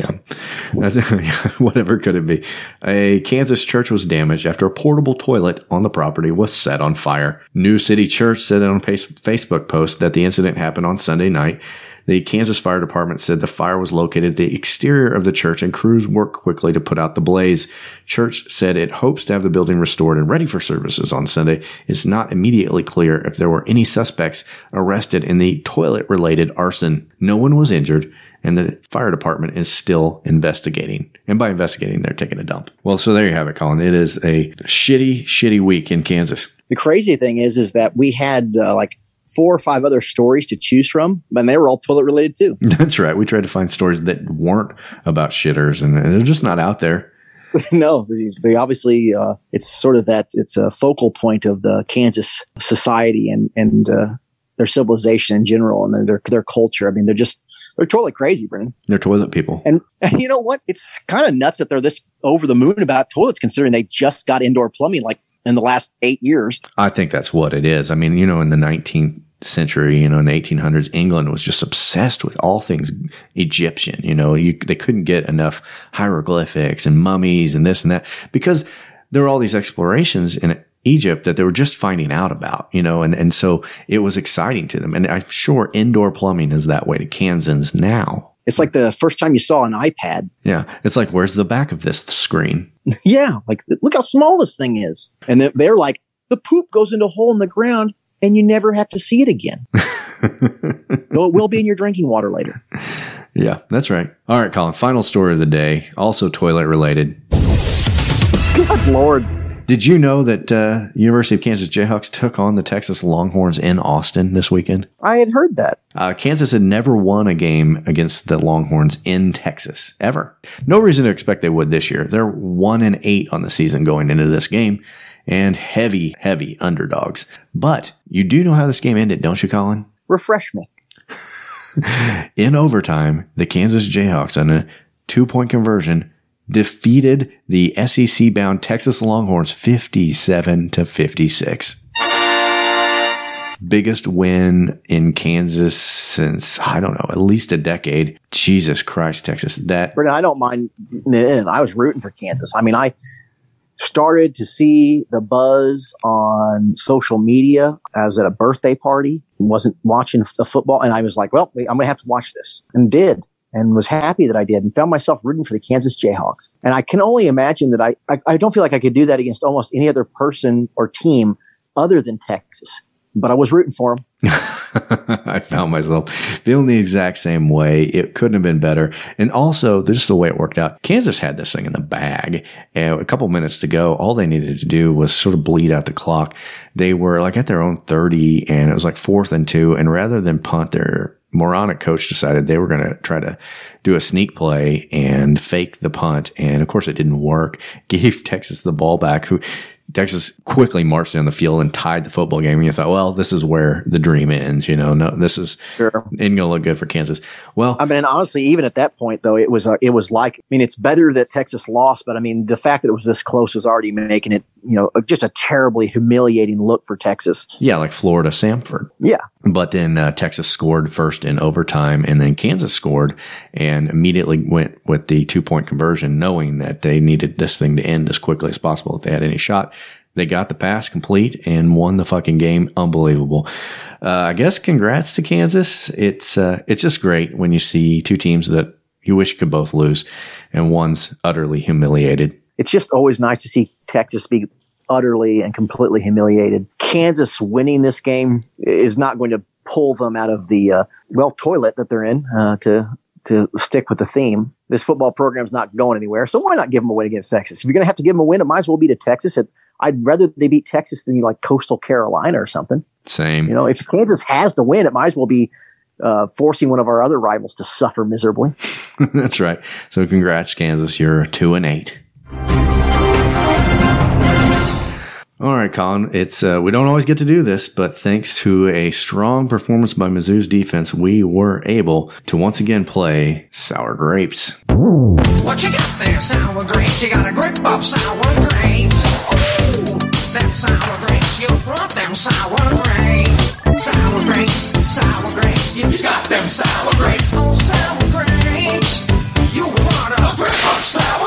Speaker 1: That's- Whatever could it be? A Kansas church was damaged after a portable toilet on the property was set on fire. New City Church said on a Facebook post that the incident happened on Sunday night. The Kansas Fire Department said the fire was located at the exterior of the church and crews worked quickly to put out the blaze. Church said it hopes to have the building restored and ready for services on Sunday. It's not immediately clear if there were any suspects arrested in the toilet related arson. No one was injured and the fire department is still investigating. And by investigating, they're taking a dump. Well, so there you have it, Colin. It is a shitty, shitty week in Kansas.
Speaker 6: The crazy thing is, is that we had uh, like four or five other stories to choose from, and they were all toilet related too.
Speaker 1: That's right. We tried to find stories that weren't about shitters, and they're just not out there.
Speaker 6: no, they, they obviously uh, it's sort of that it's a focal point of the Kansas society and and uh, their civilization in general and their their culture. I mean, they're just they're toilet crazy, Brennan.
Speaker 1: They're toilet people.
Speaker 6: And, and you know what? It's kind of nuts that they're this over the moon about toilets, considering they just got indoor plumbing like in the last eight years.
Speaker 1: I think that's what it is. I mean, you know, in the 19th century, you know, in the 1800s, England was just obsessed with all things Egyptian. You know, you, they couldn't get enough hieroglyphics and mummies and this and that because there were all these explorations in Egypt that they were just finding out about, you know, and, and so it was exciting to them. And I'm sure indoor plumbing is that way to Kansans now.
Speaker 6: It's like the first time you saw an iPad.
Speaker 1: Yeah. It's like, where's the back of this screen?
Speaker 6: yeah, like look how small this thing is. And they're, they're like, the poop goes into a hole in the ground and you never have to see it again. Though it will be in your drinking water later.
Speaker 1: Yeah, that's right. All right, Colin, final story of the day, also toilet related.
Speaker 6: Good Lord.
Speaker 1: Did you know that uh, University of Kansas Jayhawks took on the Texas Longhorns in Austin this weekend?
Speaker 6: I had heard that.
Speaker 1: Uh, Kansas had never won a game against the Longhorns in Texas ever. No reason to expect they would this year. They're one and eight on the season going into this game, and heavy, heavy underdogs. But you do know how this game ended, don't you, Colin?
Speaker 6: Refresh me.
Speaker 1: In overtime, the Kansas Jayhawks on a two point conversion defeated the SEC bound Texas Longhorns 57 to 56. Biggest win in Kansas since, I don't know, at least a decade. Jesus Christ, Texas. That
Speaker 6: Brendan, I don't mind. man, I was rooting for Kansas. I mean, I started to see the buzz on social media. I was at a birthday party, wasn't watching the football, and I was like, well, I'm going to have to watch this, and did. And was happy that I did and found myself rooting for the Kansas Jayhawks. And I can only imagine that I, I, I don't feel like I could do that against almost any other person or team other than Texas, but I was rooting for them.
Speaker 1: I found myself feeling the exact same way. It couldn't have been better. And also, just the way it worked out, Kansas had this thing in the bag. And a couple minutes to go, all they needed to do was sort of bleed out the clock. They were like at their own 30 and it was like fourth and two. And rather than punt, their moronic coach decided they were going to try to do a sneak play and fake the punt. And of course, it didn't work. Gave Texas the ball back, who Texas quickly marched down the field and tied the football game. And you thought, well, this is where the dream ends. You know, no, this is
Speaker 6: sure.
Speaker 1: ain't gonna look good for Kansas. Well,
Speaker 6: I mean, and honestly, even at that point, though, it was uh, it was like, I mean, it's better that Texas lost, but I mean, the fact that it was this close was already making it, you know, just a terribly humiliating look for Texas.
Speaker 1: yeah, like Florida, Samford.
Speaker 6: Yeah.
Speaker 1: But then uh, Texas scored first in overtime, and then Kansas scored and immediately went with the two point conversion, knowing that they needed this thing to end as quickly as possible if they had any shot. They got the pass complete and won the fucking game. Unbelievable. Uh, I guess congrats to Kansas. It's uh, it's just great when you see two teams that you wish could both lose, and one's utterly humiliated.
Speaker 6: It's just always nice to see Texas be utterly and completely humiliated. Kansas winning this game is not going to pull them out of the uh, well toilet that they're in uh, to to stick with the theme. This football program's not going anywhere, so why not give them a win against Texas? If you're going to have to give them a win, it might as well be to Texas. It, I'd rather they beat Texas than you like Coastal Carolina or something.
Speaker 1: Same.
Speaker 6: You know, if Kansas has to win, it might as well be uh, forcing one of our other rivals to suffer miserably.
Speaker 1: That's right. So congrats, Kansas. You're two and eight. All right, Colin. It's uh, we don't always get to do this, but thanks to a strong performance by Mizzou's defense, we were able to once again play sour grapes.
Speaker 26: What you got there, sour grapes? You got a grip of sour grapes. Ooh, them sour grapes. You brought them sour grapes. Sour grapes, sour grapes. You got them sour grapes. Oh, sour grapes. You brought a grip of sour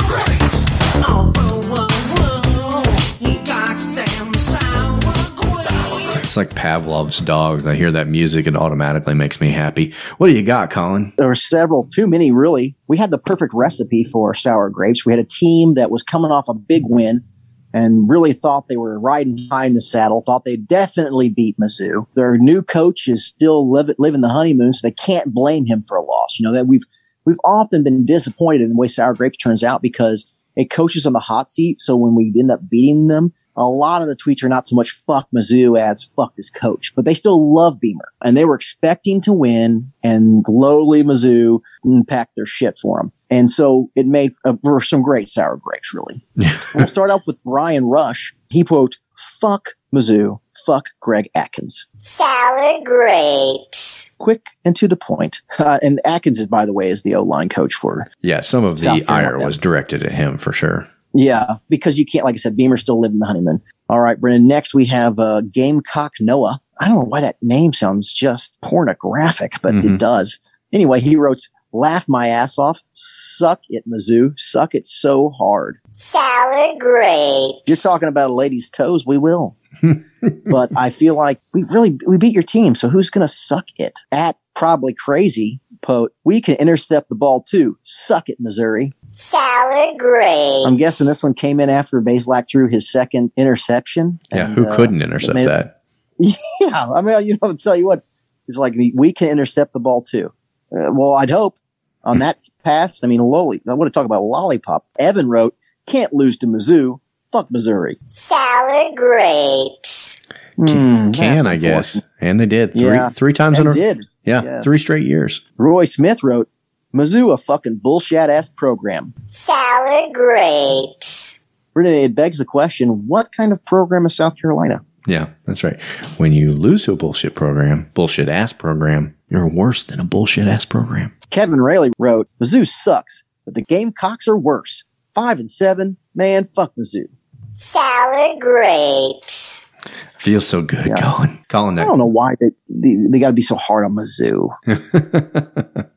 Speaker 1: It's like Pavlov's dogs. I hear that music, it automatically makes me happy. What do you got, Colin?
Speaker 6: There were several, too many really. We had the perfect recipe for sour grapes. We had a team that was coming off a big win and really thought they were riding in the saddle, thought they'd definitely beat Mizzou. Their new coach is still live, living the honeymoon, so they can't blame him for a loss. You know, that we've, we've often been disappointed in the way sour grapes turns out because a coach is on the hot seat. So when we end up beating them, a lot of the tweets are not so much fuck Mizzou as fuck this coach, but they still love Beamer and they were expecting to win and lowly Mizzou packed their shit for them. And so it made uh, for some great sour grapes, really. we'll start off with Brian Rush. He quote, fuck Mizzou, fuck Greg Adkins.
Speaker 29: Sour grapes.
Speaker 6: Quick and to the point. Uh, and Atkins is, by the way, is the O-line coach for
Speaker 1: Yeah, some of
Speaker 6: South
Speaker 1: the ire was directed at him for sure.
Speaker 6: Yeah, because you can't, like I said, Beamer's still living the honeymoon. All right, Brennan. Next we have uh, Gamecock Noah. I don't know why that name sounds just pornographic, but
Speaker 1: Mhm.
Speaker 6: it does. Anyway, he wrote, "Laugh my ass off, suck it, Mizzou, suck it so hard."
Speaker 29: Sour grapes.
Speaker 6: You're talking about a lady's toes, we will. but I feel like we really we beat your team, so who's gonna suck it? At probably crazy. Pote, we can intercept the ball too. Suck it, Missouri.
Speaker 29: Sour grapes.
Speaker 6: I'm guessing this one came in after Bazelak threw his second interception.
Speaker 1: Yeah,
Speaker 6: and,
Speaker 1: who
Speaker 6: uh,
Speaker 1: couldn't intercept
Speaker 6: made-
Speaker 1: that?
Speaker 6: Yeah, I mean, you know, I'll tell you what, it's like we can intercept the ball too. Uh, well, I'd hope on that pass. I mean, lolly. I want to talk about lollipop. Evan wrote, "Can't lose to Mizzou. Fuck Missouri."
Speaker 29: Sour grapes.
Speaker 6: Hmm,
Speaker 1: Can I guess? And they did three
Speaker 6: Yeah,
Speaker 1: three times in a
Speaker 6: did.
Speaker 1: Yeah,
Speaker 6: Yes.
Speaker 1: three straight years.
Speaker 6: Roy Smith wrote, "Mizzou a fucking bullshit ass program."
Speaker 29: Sour grapes.
Speaker 6: Renee, it begs the question: What kind of program is South Carolina?
Speaker 1: Yeah, that's right. When you lose to a bullshit program, bullshit ass program, you're worse than a bullshit ass program.
Speaker 6: Kevin Rayleigh wrote, Mizzou sucks, but the Gamecocks are worse. Five and seven, man, fuck Mizzou.
Speaker 29: Sour grapes.
Speaker 1: Feels so good, Colin. Colin,
Speaker 6: I don't know why they, they, they got to be so hard on Mizzou.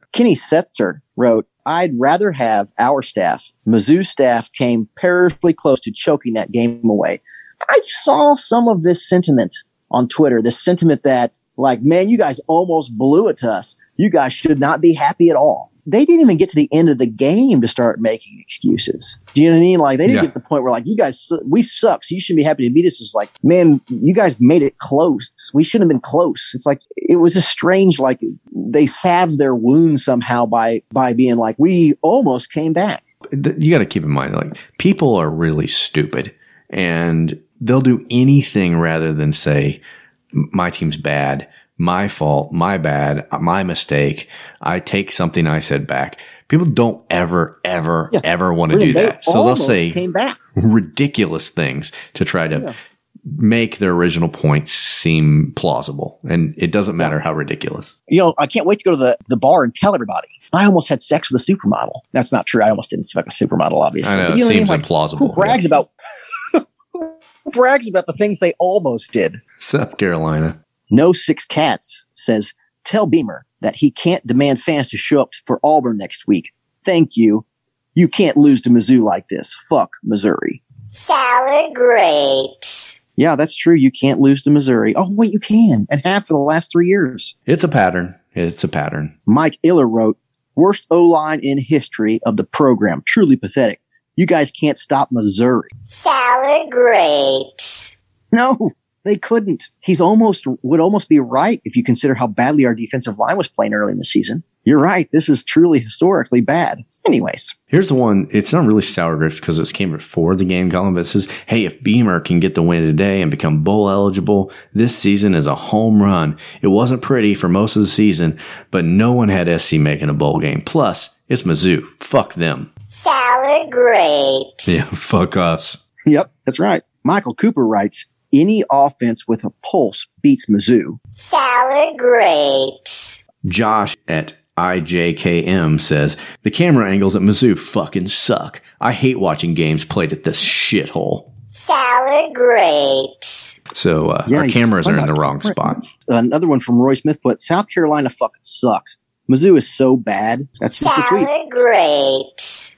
Speaker 6: Kenny Setzer wrote, I'd rather have our staff. Mizzou staff came perilously close to choking that game away. I saw some of this sentiment on Twitter, this sentiment that, like, man, you guys almost blew it to us. You guys should not be happy at all. They didn't even get to the end of the game to start making excuses. Do you know what I mean? Like they didn't
Speaker 1: Yeah.
Speaker 6: get to the point where like you guys su- we suck, so you shouldn't be happy to beat us. It's like, man, you guys made it close. We shouldn't have been close. It's like it was a strange like they salved their wound somehow by by being like we almost came back.
Speaker 1: you got to keep in mind, like people are really stupid and they'll do anything rather than say, my team's bad, my fault, my bad, my mistake. I take something I said back. People don't ever, ever, ever want to do
Speaker 6: They
Speaker 1: that. So they'll say ridiculous things to try to make their original points seem plausible. And it doesn't matter how ridiculous.
Speaker 6: You know, I can't wait to go to the, the bar and tell everybody. I almost had sex with a supermodel. That's not true. I almost didn't fuck a supermodel, obviously.
Speaker 1: I know,
Speaker 6: But you what
Speaker 1: seems
Speaker 6: Like,
Speaker 1: implausible.
Speaker 6: Who brags about who brags about the things they almost did?
Speaker 1: South Carolina.
Speaker 6: No Six Cats says, tell Beamer that he can't demand fans to show up for Auburn next week. Thank you. You can't lose to Mizzou like this. Fuck Missouri.
Speaker 29: Sour grapes.
Speaker 6: Yeah, that's true. You can't lose to Missouri. Oh, wait, you can. And have for the last three years.
Speaker 1: It's a pattern. It's a pattern.
Speaker 6: Mike Iller wrote, worst O line in history of the program. Truly pathetic. You guys can't stop Missouri.
Speaker 29: Sour grapes.
Speaker 6: No, they couldn't. He's almost would almost be right if you consider how badly our defensive line was playing early in the season. You're right. This is truly historically bad. Anyways,
Speaker 1: Here's the one. It's not really sour grapes because it came before the game column, but it says, Hey, if Beamer can get the win today and become bowl eligible, this season is a home run. It wasn't pretty for most of the season, but no one had SC making a bowl game. Plus, it's Mizzou. Fuck them.
Speaker 29: Sour grapes.
Speaker 1: Yeah, fuck us.
Speaker 6: Yep, that's right. Michael Cooper writes, any offense with a pulse beats Mizzou.
Speaker 29: Sour grapes.
Speaker 1: Josh at IJKM says, The camera angles at Mizzou fucking suck. I hate watching games played at this shithole.
Speaker 29: Sour grapes.
Speaker 1: So, uh,
Speaker 6: Yeah,
Speaker 1: our cameras are in the wrong
Speaker 6: camera
Speaker 1: spots.
Speaker 6: Another one from Roy Smith put, South Carolina fucking sucks. Mizzou is so bad. That's just the tweet.
Speaker 29: Sour grapes.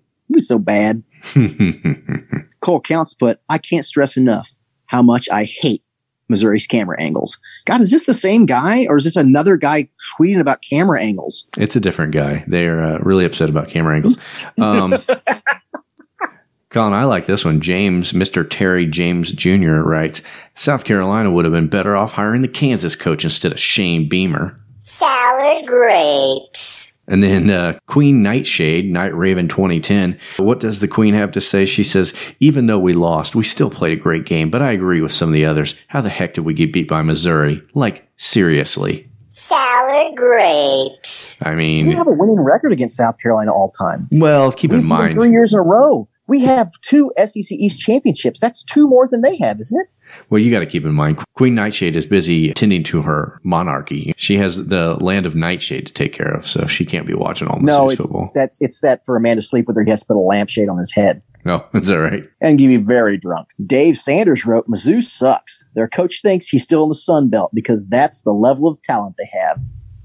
Speaker 6: It's so bad. Cole Counts put, I can't stress enough how much I hate Missouri's camera angles. God, is this the same guy or is this another guy tweeting about camera angles?
Speaker 1: It's a different guy. They're uh, really upset about camera angles. Um, Colin, I like this one. James, Mr. Terry James Jr. writes South Carolina would have been better off hiring the Kansas coach instead of Shane Beamer.
Speaker 29: Sour grapes.
Speaker 1: And then uh, Queen Nightshade, Night Raven 2010. What does the Queen have to say? She says, even though we lost, we still played a great game, but I agree with some of the others. How the heck did we get beat by Missouri? Like, seriously.
Speaker 29: Sour grapes.
Speaker 1: I mean, We
Speaker 6: have a winning record against South Carolina all time.
Speaker 1: well, keep in
Speaker 6: We've won
Speaker 1: mind.
Speaker 6: three years in a row. We have two SEC East championships. That's two more than they have, isn't it?
Speaker 1: Well, you got to keep in mind, Queen Nightshade is busy tending to her monarchy. She has the land of Nightshade to take care of, so she can't be watching all
Speaker 6: No,
Speaker 1: Missouri's
Speaker 6: it's
Speaker 1: football.
Speaker 6: that's it's that for a man to sleep with her, he has to put a lampshade on his head
Speaker 1: No, oh, is that right?
Speaker 6: and get me very drunk. Dave Sanders wrote, Mizzou sucks. Their coach thinks he's still in the Sun Belt because that's the level of talent they have.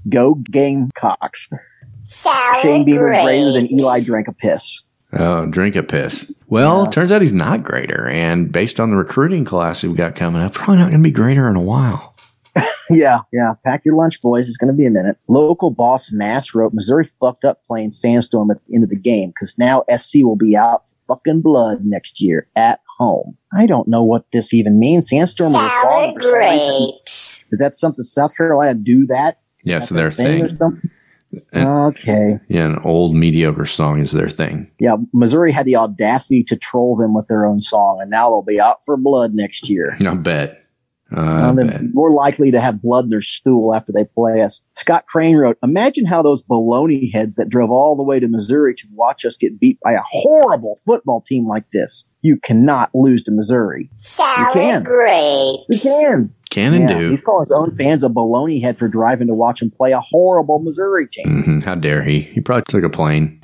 Speaker 6: Go Gamecocks.
Speaker 29: Sour
Speaker 6: Shane Beaver
Speaker 29: grapes.
Speaker 6: greater than Eli drank a piss.
Speaker 1: Oh, drink a piss. Well, turns out he's not greater, and based on the recruiting class we've got coming up, probably not going to be greater in a while.
Speaker 6: yeah, yeah. Pack your lunch, boys. It's going to be a minute. Local boss Nass wrote, Missouri fucked up playing Sandstorm at the end of the game because now SC will be out for fucking blood next year at home. I don't know what this even means. Sandstorm is a
Speaker 29: Sour
Speaker 6: song for some reason. Is that something South Carolina do that?
Speaker 1: Yeah,
Speaker 6: Is
Speaker 1: so
Speaker 6: that
Speaker 1: their
Speaker 6: thing
Speaker 1: thing.
Speaker 6: Or something?
Speaker 1: And-
Speaker 6: Okay.
Speaker 1: Yeah, an old mediocre song is their thing.
Speaker 6: Yeah, Missouri had the audacity to troll them with their own song, and now they'll be out for blood next year.
Speaker 1: I bet. Uh,
Speaker 6: they're
Speaker 1: bet.
Speaker 6: more likely to have blood in their stool after they play us. Scott Crane wrote, Imagine how those baloney heads that drove all the way to Missouri to watch us get beat by a horrible football team like this. You cannot lose to Missouri.
Speaker 29: Sour
Speaker 6: can.
Speaker 29: grapes.
Speaker 6: You can.
Speaker 1: Can and
Speaker 6: Yeah,
Speaker 1: do.
Speaker 6: He's calling his own fans a baloney head for driving to watch him play a horrible Missouri team.
Speaker 1: hmm How dare he? He probably took a plane.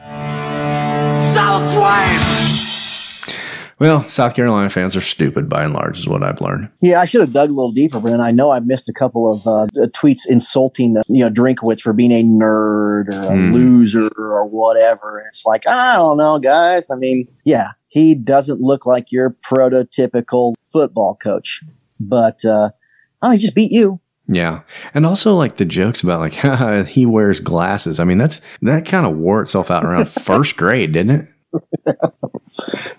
Speaker 1: Well, South Carolina fans are stupid by and large, is what I've learned.
Speaker 6: Yeah, I should have dug a little deeper, but then I know I missed a couple of uh, tweets insulting the you know Drinkowitz for being a nerd or a
Speaker 1: Hmm.
Speaker 6: loser or whatever. It's like I don't know, guys. I mean, yeah, he doesn't look like your prototypical football coach, but uh, I he just beat you.
Speaker 1: Yeah. And also like the jokes about like he wears glasses. I mean, that's that kind of wore itself out around first grade, didn't it?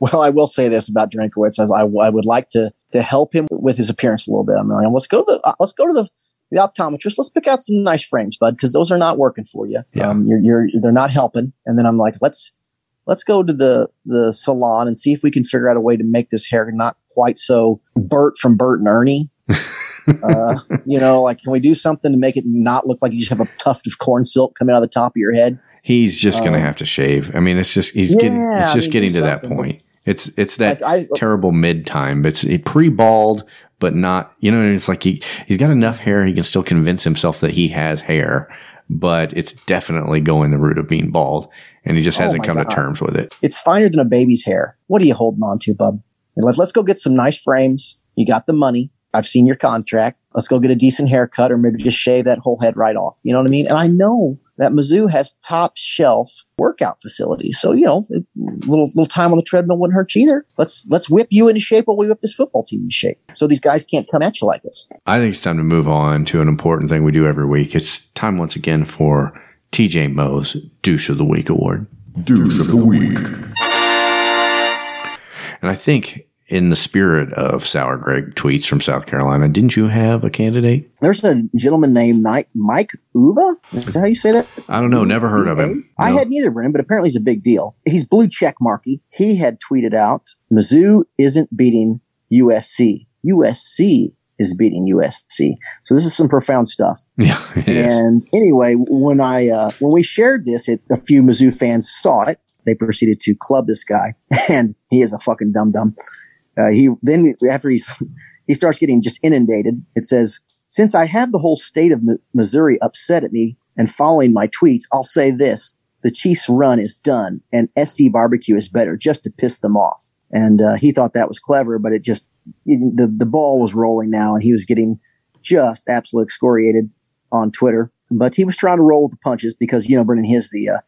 Speaker 6: Well, I will say this about Drinkowitz. I, I, I would like to to help him with his appearance a little bit. I'm like, let's go to the uh, let's go to the the optometrist. Let's pick out some nice frames, bud, because those are not working for you. Um, you're, you're they're not helping. And then I'm like, let's let's go to the the salon and see if we can figure out a way to make this hair not quite so Bert from Bert and Ernie. uh, you know, like can we do something to make it not look like you just have a tuft of corn silk coming out of the top of your head?
Speaker 1: He's just going to
Speaker 6: Um,
Speaker 1: have to shave. I mean, it's just he's
Speaker 6: Yeah,
Speaker 1: getting it's
Speaker 6: I
Speaker 1: just
Speaker 6: mean,
Speaker 1: getting to that point. It's it's that
Speaker 6: Like, I-
Speaker 1: terrible mid time. It's pre bald, but not. You know, it's like he he's got enough hair. He can still convince himself that he has hair, but it's definitely going the route of being bald, and he just
Speaker 6: Oh
Speaker 1: hasn't come to terms with it.
Speaker 6: It's finer than a baby's hair. What are you holding on to, bub? Let's, let's go get some nice frames. You got the money. I've seen your contract. Let's go get a decent haircut or maybe just shave that whole head right off. You know what I mean? And I know that Mizzou has top shelf workout facilities. So, you know, a little, little time on the treadmill wouldn't hurt you either. Let's, let's whip you into shape while we whip this football team into shape. So these guys can't come at you like this.
Speaker 1: I think it's time to move on to an important thing we do every week. It's time once again for TJ Moe's Douche of the Week award.
Speaker 28: Douche of the week.
Speaker 1: And I think in the spirit of Sour Greg tweets from South Carolina, didn't you have a candidate?
Speaker 6: There's a gentleman named Mike, Uva. Is that how you say that?
Speaker 1: I don't know. Never heard of him.
Speaker 6: I
Speaker 1: No.
Speaker 6: had neither, Brennan, but apparently he's a big deal. He's blue check marky. He had tweeted out, Mizzou isn't beating USC. USC is beating USC. So this is some profound stuff.
Speaker 1: Yeah. it is.
Speaker 6: And anyway, when I uh, when we shared this, it, a few Mizzou fans saw it. They proceeded to club this guy, and he is a fucking dum dum. Uh, he then after he's he starts getting just inundated. It says, "Since I have the whole state of Mi- Missouri upset at me and following my tweets, I'll say this: the Chiefs' run is done, and SC barbecue is better, just to piss them off." And uh, he thought that was clever, but it just the the ball was rolling now, and he was getting just absolutely excoriated on Twitter. But he was trying to roll with the punches because you know Brennan he is the uh,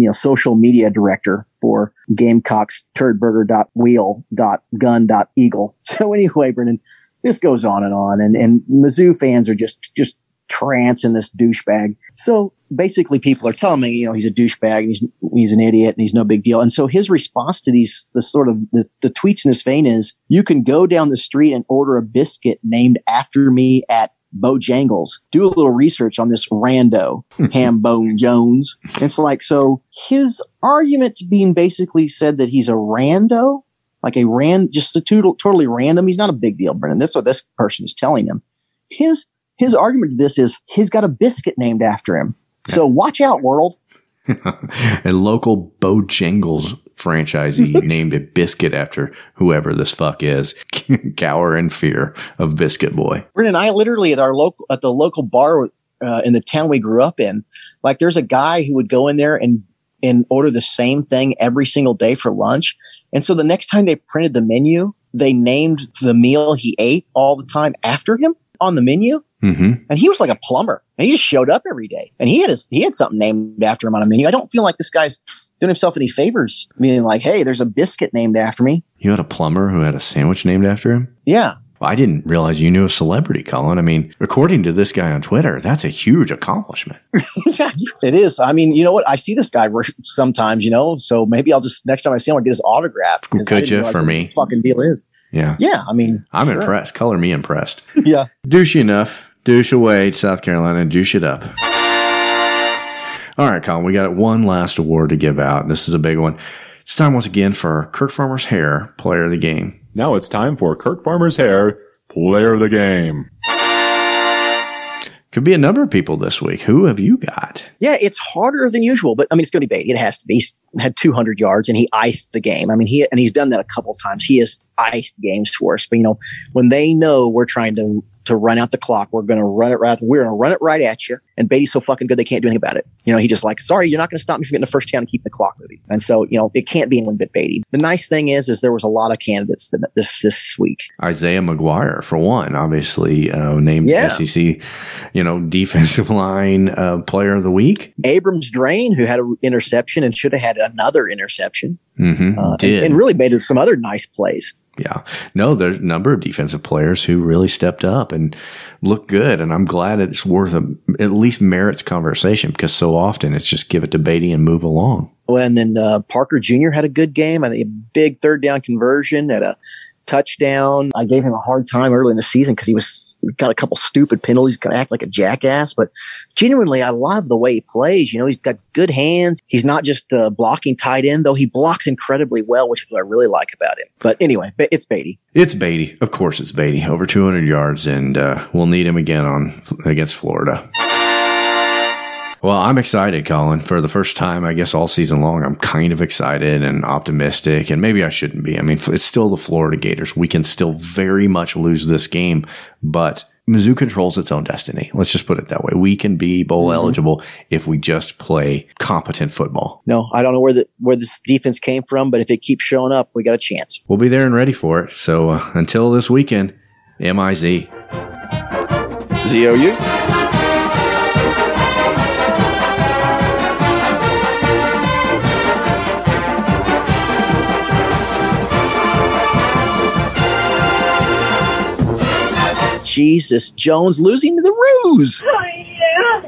Speaker 6: you know social media director for Gamecocks turdburger.wheel.gun.eagle. So anyway, Brendan, this goes on and on, and and Mizzou fans are just just trance in this douchebag. So basically, people are telling me, you know, he's a douchebag and he's he's an idiot and he's no big deal. And so his response to these the sort of the, the tweets in this vein is, you can go down the street and order a biscuit named after me at Bojangles. Do a little research on this rando, Hambone Jones. And it's like, so his argument being basically said that he's a rando, like a ran, just a total, totally random. He's not a big deal, Brennan. That's what this person is telling him. His, his argument to this is he's got a biscuit named after him. So watch out, world.
Speaker 1: a local Bojangles franchisee named a biscuit after whoever this fuck is. Cower in fear of Biscuit Boy.
Speaker 6: Brennan, I literally at our local at the local bar uh, in the town we grew up in, like there's a guy who would go in there and and order the same thing every single day for lunch. And so the next time they printed the menu, they named the meal he ate all the time after him on the menu.
Speaker 1: Mm-hmm.
Speaker 6: And he was like a plumber, and he just showed up every day, and he had his he had something named after him on a menu. I don't feel like this guy's doing himself any favors, meaning like, hey, there's a biscuit named after me.
Speaker 1: You had a plumber who had a sandwich named after him?
Speaker 6: Yeah,
Speaker 1: I didn't realize you knew a celebrity, Colin. I mean, according to this guy on Twitter, that's a huge accomplishment.
Speaker 6: yeah, it is. I mean, you know what? I see this guy sometimes, you know, so maybe I'll just next time I see him, I'll get his autograph.
Speaker 1: Could you for me?
Speaker 6: Fucking deal is.
Speaker 1: Yeah.
Speaker 6: Yeah, I mean,
Speaker 1: I'm
Speaker 6: sure.
Speaker 1: impressed. Color me impressed.
Speaker 6: Yeah.
Speaker 1: Douchey enough. Douche away, South Carolina. Douche it up. All right, Colin, we got one last award to give out. This is a big one. It's time once again for Kirk Farmer's Hair Player of the Game.
Speaker 28: Now it's time for Kirk Farmer's Hair Player of the Game.
Speaker 1: Could be a number of people this week. Who have you got?
Speaker 6: Yeah, it's harder than usual, but I mean, it's going to be Badie. It has to be. He's had 200 yards and he iced the game. I mean, he and he's done that a couple of times. He has iced games for us. But you know, when they know we're trying to to run out the clock, we're going to run it right. We're going to run it right at you. And Badie's so fucking good they can't do anything about it. You know, he just like, sorry, you're not going to stop me from getting the first down and keep the clock moving. And so you know, it can't be anyone but Badie. The nice thing is, is there was a lot of candidates this this week.
Speaker 1: Isaiah McGuire, for one, obviously uh, named
Speaker 6: Yeah.
Speaker 1: SEC, you know, defensive line uh, Player of the Week.
Speaker 6: Abrams-Draine, who had an interception and should have had another interception.
Speaker 1: Mm-hmm.
Speaker 6: uh, and, and really made some other nice plays.
Speaker 1: Yeah. No, there's a number of defensive players who really stepped up and look good. And I'm glad it's worth a, at least merits conversation because so often it's just give it to Badie and move along.
Speaker 6: Well, and then uh, Parker Jr. had a good game. I think a big third down conversion at a touchdown. I gave him a hard time early in the season because he was got a couple stupid penalties, got to act like a jackass. But genuinely, I love the way he plays. You know, he's got good hands. He's not just uh, blocking tight end, though. He blocks incredibly well, which is what I really like about him. But anyway, it's Badie.
Speaker 1: It's Badie. Of course, it's Badie. Over 200 yards, and uh, we'll need him again on against Florida. Well, I'm excited, Colin. For the first time, I guess all season long, I'm kind of excited and optimistic, and maybe I shouldn't be. I mean, it's still the Florida Gators. We can still very much lose this game, but Mizzou controls its own destiny. Let's just put it that way. We can be bowl eligible if we just play competent football.
Speaker 6: No, I don't know where the where this defense came from, but if it keeps showing up, we got a chance.
Speaker 1: We'll be there and ready for it. So uh, until this weekend, MIZ.
Speaker 6: ZOU. Jesus, Jones losing to the Roos.
Speaker 26: Oh, yeah.